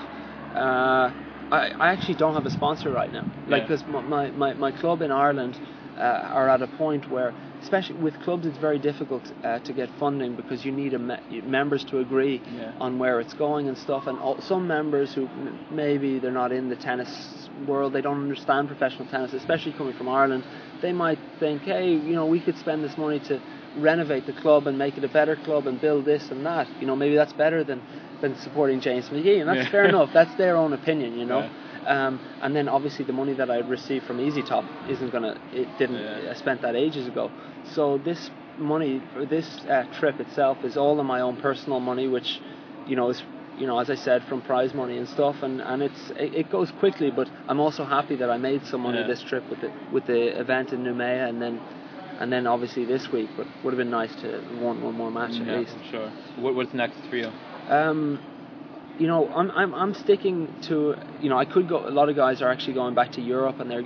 uh, I, I actually don't have a sponsor right now. Like, Yeah. because my, my, my club in Ireland uh, are at a point where, especially with clubs, it's very difficult uh, to get funding because you need a me- members to agree Yeah. on where it's going and stuff. And all, some members who m- maybe they're not in the tennis world, they don't understand professional tennis, especially coming from Ireland. They might think, hey, you know, we could spend this money to renovate the club and make it a better club and build this and that. You know, maybe that's better than than supporting James McGee, and that's Yeah. fair *laughs* enough. That's their own opinion, you know. Yeah. Um, and then obviously the money that I received from Ezetop isn't gonna. It didn't. Yeah. I spent that ages ago. So this money for this uh, trip itself is all of my own personal money, which, you know, is you know as I said from prize money and stuff, and and it's it, it goes quickly. But I'm also happy that I made some money Yeah. this trip with the with the event in Noumea, and then. And then obviously this week, but would have been nice to won one more match at Yeah, least. sure. What, what's next for you? Um, you know, I'm, I'm I'm sticking to you know I could go. A lot of guys are actually going back to Europe, and they're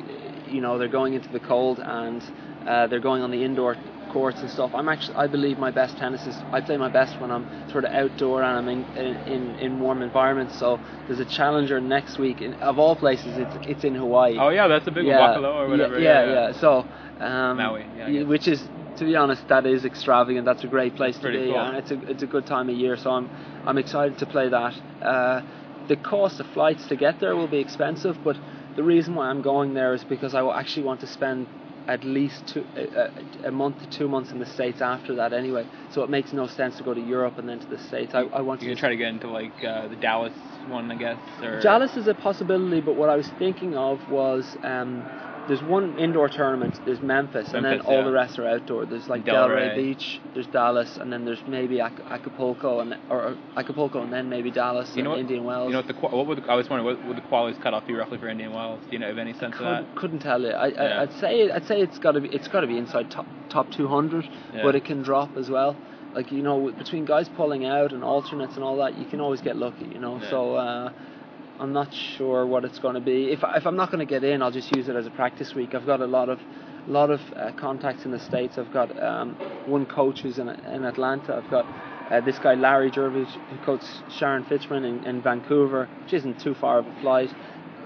you know they're going into the cold and uh, they're going on the indoor courts and stuff. I'm actually I believe my best tennis is I play my best when I'm sort of outdoor and I'm in in, in warm environments. So there's a challenger next week. In, of all places, it's it's in Hawaii. Oh yeah, that's a big one, Buffalo or whatever. Yeah, yeah. So um, Maui, yeah, I y- guess. which is to be honest, that is extravagant. That's a great place to be, cool. and it's a it's a good time of year. So I'm I'm excited to play that. Uh, the cost of flights to get there will be expensive, but the reason why I'm going there is because I actually want to spend at least two, a, a, month to two months in the states after that anyway. So it makes no sense to go to Europe and then to the states. I, I want You're to try to get into like uh, the Dallas one, I guess, or Dallas is a possibility, but what I was thinking of was um, there's one indoor tournament. There's Memphis, and then all yeah. the rest are outdoor. There's like Delray. Delray Beach, there's Dallas, and then there's maybe Acapulco and or, Acapulco, and then maybe Dallas You and know what? Indian Wells. You know what the what would the, I was wondering what would the qualities cut off be roughly for Indian Wells? Do you know have any sense of that? Could, couldn't tell you. I, Yeah. I, I'd say I'd say it's got to be it's got to be inside top top 200, Yeah. but it can drop as well. Like you know, between guys pulling out and alternates and all that, you can always get lucky. You know, so uh, I'm not sure what it's going to be. If if I'm not going to get in, I'll just use it as a practice week. I've got a lot of lot of uh, contacts in the states. I've got um, one coach who's in in Atlanta. I've got. Uh, this guy Larry Jervis, who coaches Sharon Fichman in, in Vancouver, which isn't too far of a flight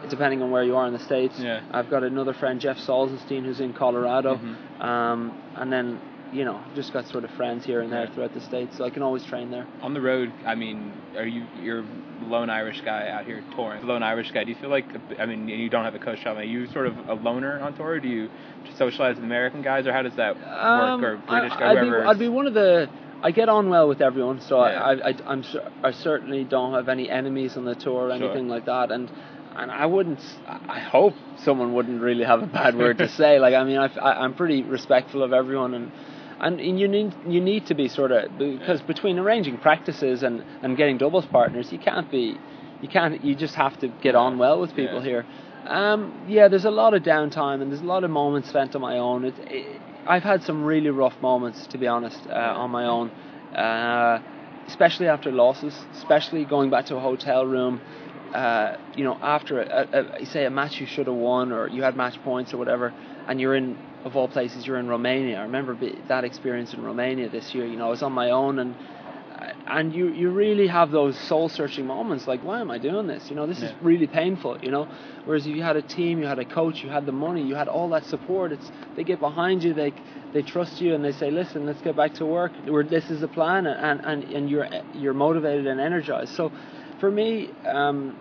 depending on where you are in the states. Yeah. I've got another friend, Jeff Salzenstein, who's in Colorado, Mhm. um, and then you know just got sort of friends here and there Yeah. throughout the states, so I can always train there. On the road, I mean, are you you're a lone Irish guy out here touring? Lone Irish guy. Do you feel like I mean, you don't have a coach traveling? Are you sort of a loner on tour? Or do you socialize with American guys, or how does that Um, work? Or British I, guy, I'd, be? I'd be one of the. I get on well with everyone, so Yeah. I, I, I'm, I certainly don't have any enemies on the tour or Sure. anything like that, and and I wouldn't. I hope someone wouldn't really have a bad word to *laughs* say. Like I mean, I, I, I'm pretty respectful of everyone, and and you need you need to be sort of because between arranging practices and and getting doubles partners, you can't be, you can't. You just have to get on well with people Yeah. here. Um, yeah, there's a lot of downtime and there's a lot of moments spent on my own. It, it, I've had some really rough moments, to be honest, uh, on my own, uh, especially after losses, especially going back to a hotel room. Uh, you know, after a, a, a, say a match you should have won or you had match points or whatever, and you're in of all places you're in Romania. I remember that experience in Romania this year. You know, I was on my own and and you you really have those soul searching moments like why am I doing this? You know this is really painful you know? Whereas if you had a team you had a coach you had the money you had all that support it's they get behind you they they trust you and they say listen let's get back to work. We're, this is the plan and, and and you're you're motivated and energized. So for me um,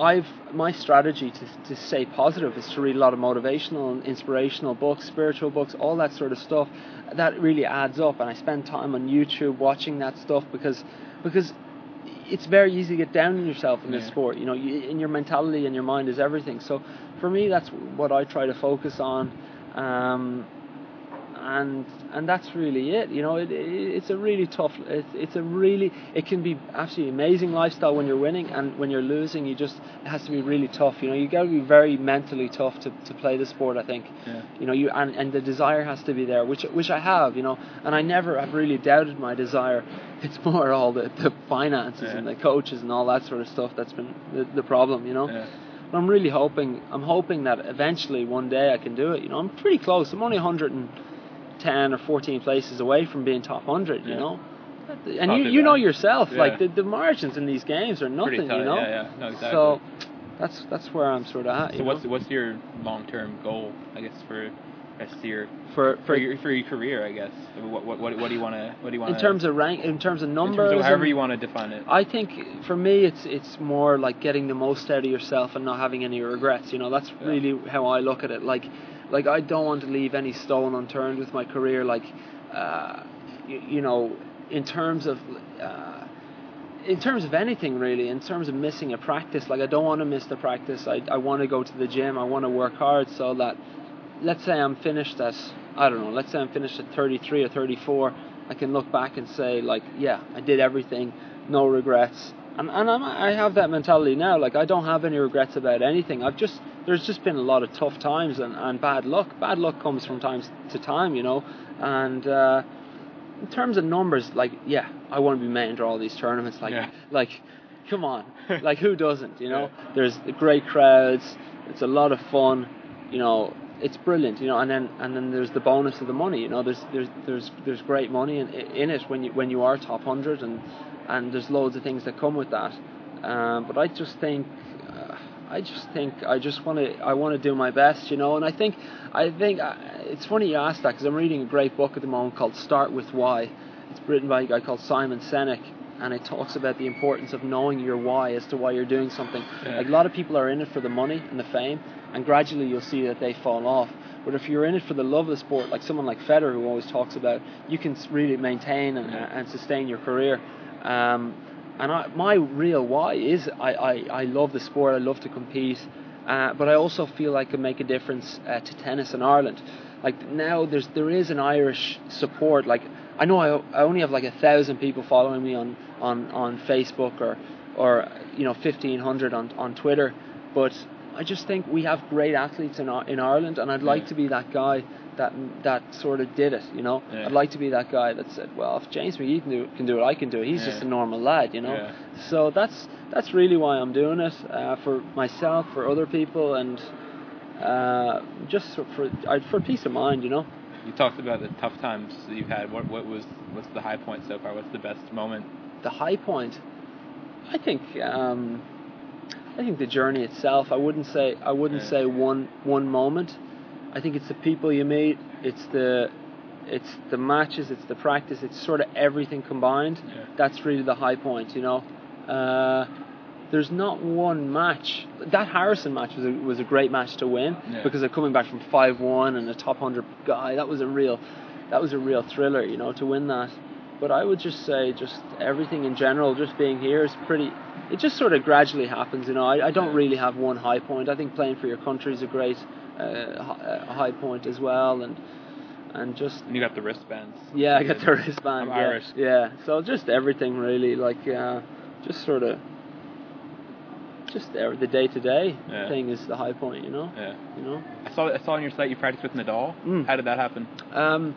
I've my strategy to, to stay positive is to read a lot of motivational and inspirational books, spiritual books, all that sort of stuff. That really adds up, and I spend time on YouTube watching that stuff because because it's very easy to get down on yourself in this Yeah. sport. You know, you, in your mentality and your mind is everything. So for me, that's what I try to focus on. Um, and and that's really it. You know, it, it, it's a really tough. It's, it's a really. It can be absolutely amazing lifestyle when you're winning, and when you're losing, you just it has to be really tough. You know, you got to be very mentally tough to, to play the sport. I think. Yeah. You know, you and, and the desire has to be there, which which I have. You know, and I never have really doubted my desire. *laughs* It's more all the, the finances Yeah. and the coaches and all that sort of stuff that's been the, the problem. You know. Yeah. But I'm really hoping. I'm hoping that eventually one day I can do it. You know, I'm pretty close. I'm only 110 or 14 places away from being top 100. You Yeah. know, and you you know yourself. Yeah. Like the, the margins in these games are nothing. Tight. You know. Yeah, yeah. No, exactly. So that's that's where I'm sort of at. So what's know? what's your long term goal? I guess for rest for for for your for your career. I guess. What what what, do you want to what do you want in terms of rank, in terms of numbers, terms of however you want to define it. I think for me it's it's more like getting the most out of yourself and not having any regrets. You know, that's Yeah. really how I look at it. Like like I don't want to leave any stone unturned with my career. Like uh, you, you know, in terms of. Uh, in terms of anything really, in terms of missing a practice, like I don't want to miss the practice. I, I want to go to the gym. I want to work hard so that, let's say I'm finished at, I don't know, let's say I'm finished at 33 or 34, I can look back and say like, yeah, I did everything, no regrets. And, and I'm, I have that mentality now. Like I don't have any regrets about anything. I've just there's just been a lot of tough times and, and bad luck. Bad luck comes from time to time, you know. And uh, in terms of numbers, like yeah, I want to be main draw all these tournaments. Like Yeah. like, come on, *laughs* like who doesn't? You know, there's great crowds. It's a lot of fun. You know, it's brilliant. You know, and then and then there's the bonus of the money. You know, there's there's there's there's great money in in it when you when you are top hundred and and there's loads of things that come with that. Um, but I just think. I just think I just want to I want to do my best, you know. And I think I think uh, it's funny you asked that because I'm reading a great book at the moment called Start with Why. It's written by a guy called Simon Sinek, and it talks about the importance of knowing your why as to why you're doing something. Yeah. Like a lot of people are in it for the money and the fame, and gradually you'll see that they fall off. But if you're in it for the love of the sport, like someone like Federer who always talks about, you can really maintain and, and sustain your career. Um, and I, my real why is I, I, I love the sport. I love to compete. uh, but I also feel I can make a difference uh, to tennis in Ireland. Like now, there's there is an Irish support. Like I know I, I only have like a thousand people following me on, on, on Facebook or or you know fifteen hundred on on Twitter, but I just think we have great athletes in in Ireland, and I'd like to be that guy that that sort of did it. You know, Yeah. I'd like to be that guy that said, well, if James McGee can do can do it, I can do it. He's Yeah. just a normal lad, you know. Yeah. So that's that's really why I'm doing it uh, for myself, for other people, and uh, just for for, for peace of mind, you know. You talked about the tough times that you've had. What what was what's the high point so far? What's the best moment? the high point, I think um, I think the journey itself. I wouldn't say I wouldn't say one one moment. I think it's the people you meet. It's the it's the matches. It's the practice. It's sort of everything combined. Yeah. That's really the high point. You know. Uh, there's not one match. That Harrison match was a, was a great match to win Yeah. because of coming back from five one and a top hundred guy. That was a real, that was a real thriller, you know, to win that. But I would just say, just everything in general, just being here is pretty. It just sort of gradually happens, you know. I, I don't really have one high point. I think playing for your country is a great uh, high point as well, and and just And you got the wristbands. yeah, I got the wristband. I'm yeah, Irish. Yeah, so just everything really, like uh, just sort of, just the day to day thing is the high point, you know. Yeah. You know. I saw I saw on your site you practiced with Nadal. Mm. How did that happen? Um,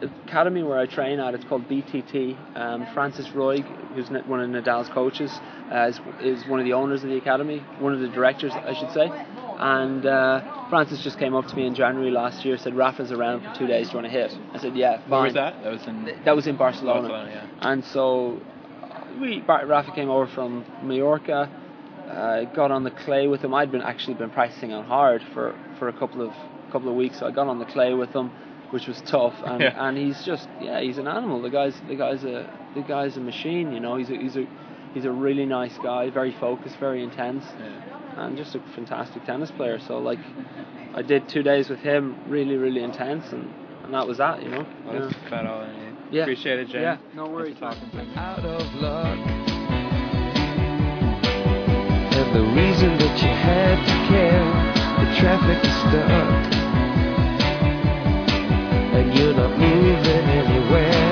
the academy where I train at, it's called BTT. Um, Francis Roig, who's one of Nadal's coaches, uh, is, is one of the owners of the academy, one of the directors, I should say. And uh, Francis just came up to me in January last year, said, Rafa's around for two days, do you want to hit? I said, yeah, fine. Where was that? That was in That was in Barcelona. Barcelona. Yeah. And so we Rafa came over from Mallorca, uh, got on the clay with him. I'd been actually been practicing on hard for, for a couple of couple of weeks. So I got on the clay with him, which was tough. And, Yeah. and he's just yeah, he's an animal. The guy's the guy's a the guy's a machine. You know, he's a he's a he's a really nice guy, very focused, very intense, Yeah. And just a fantastic tennis player. So like, I did two days with him, really really intense, and, and that was that. You know. Well, Yeah. that's about all I need. Yeah. Appreciate it, James. Yeah, no worries, for talking. man. out of luck. And the reason that you had to care, the traffic is stuck. And you're not moving anywhere.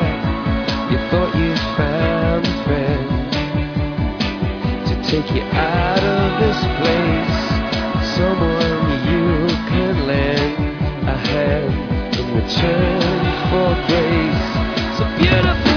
You thought you found a friend to take you out of this place. Someone you can lend a hand in return for grace. So beautiful.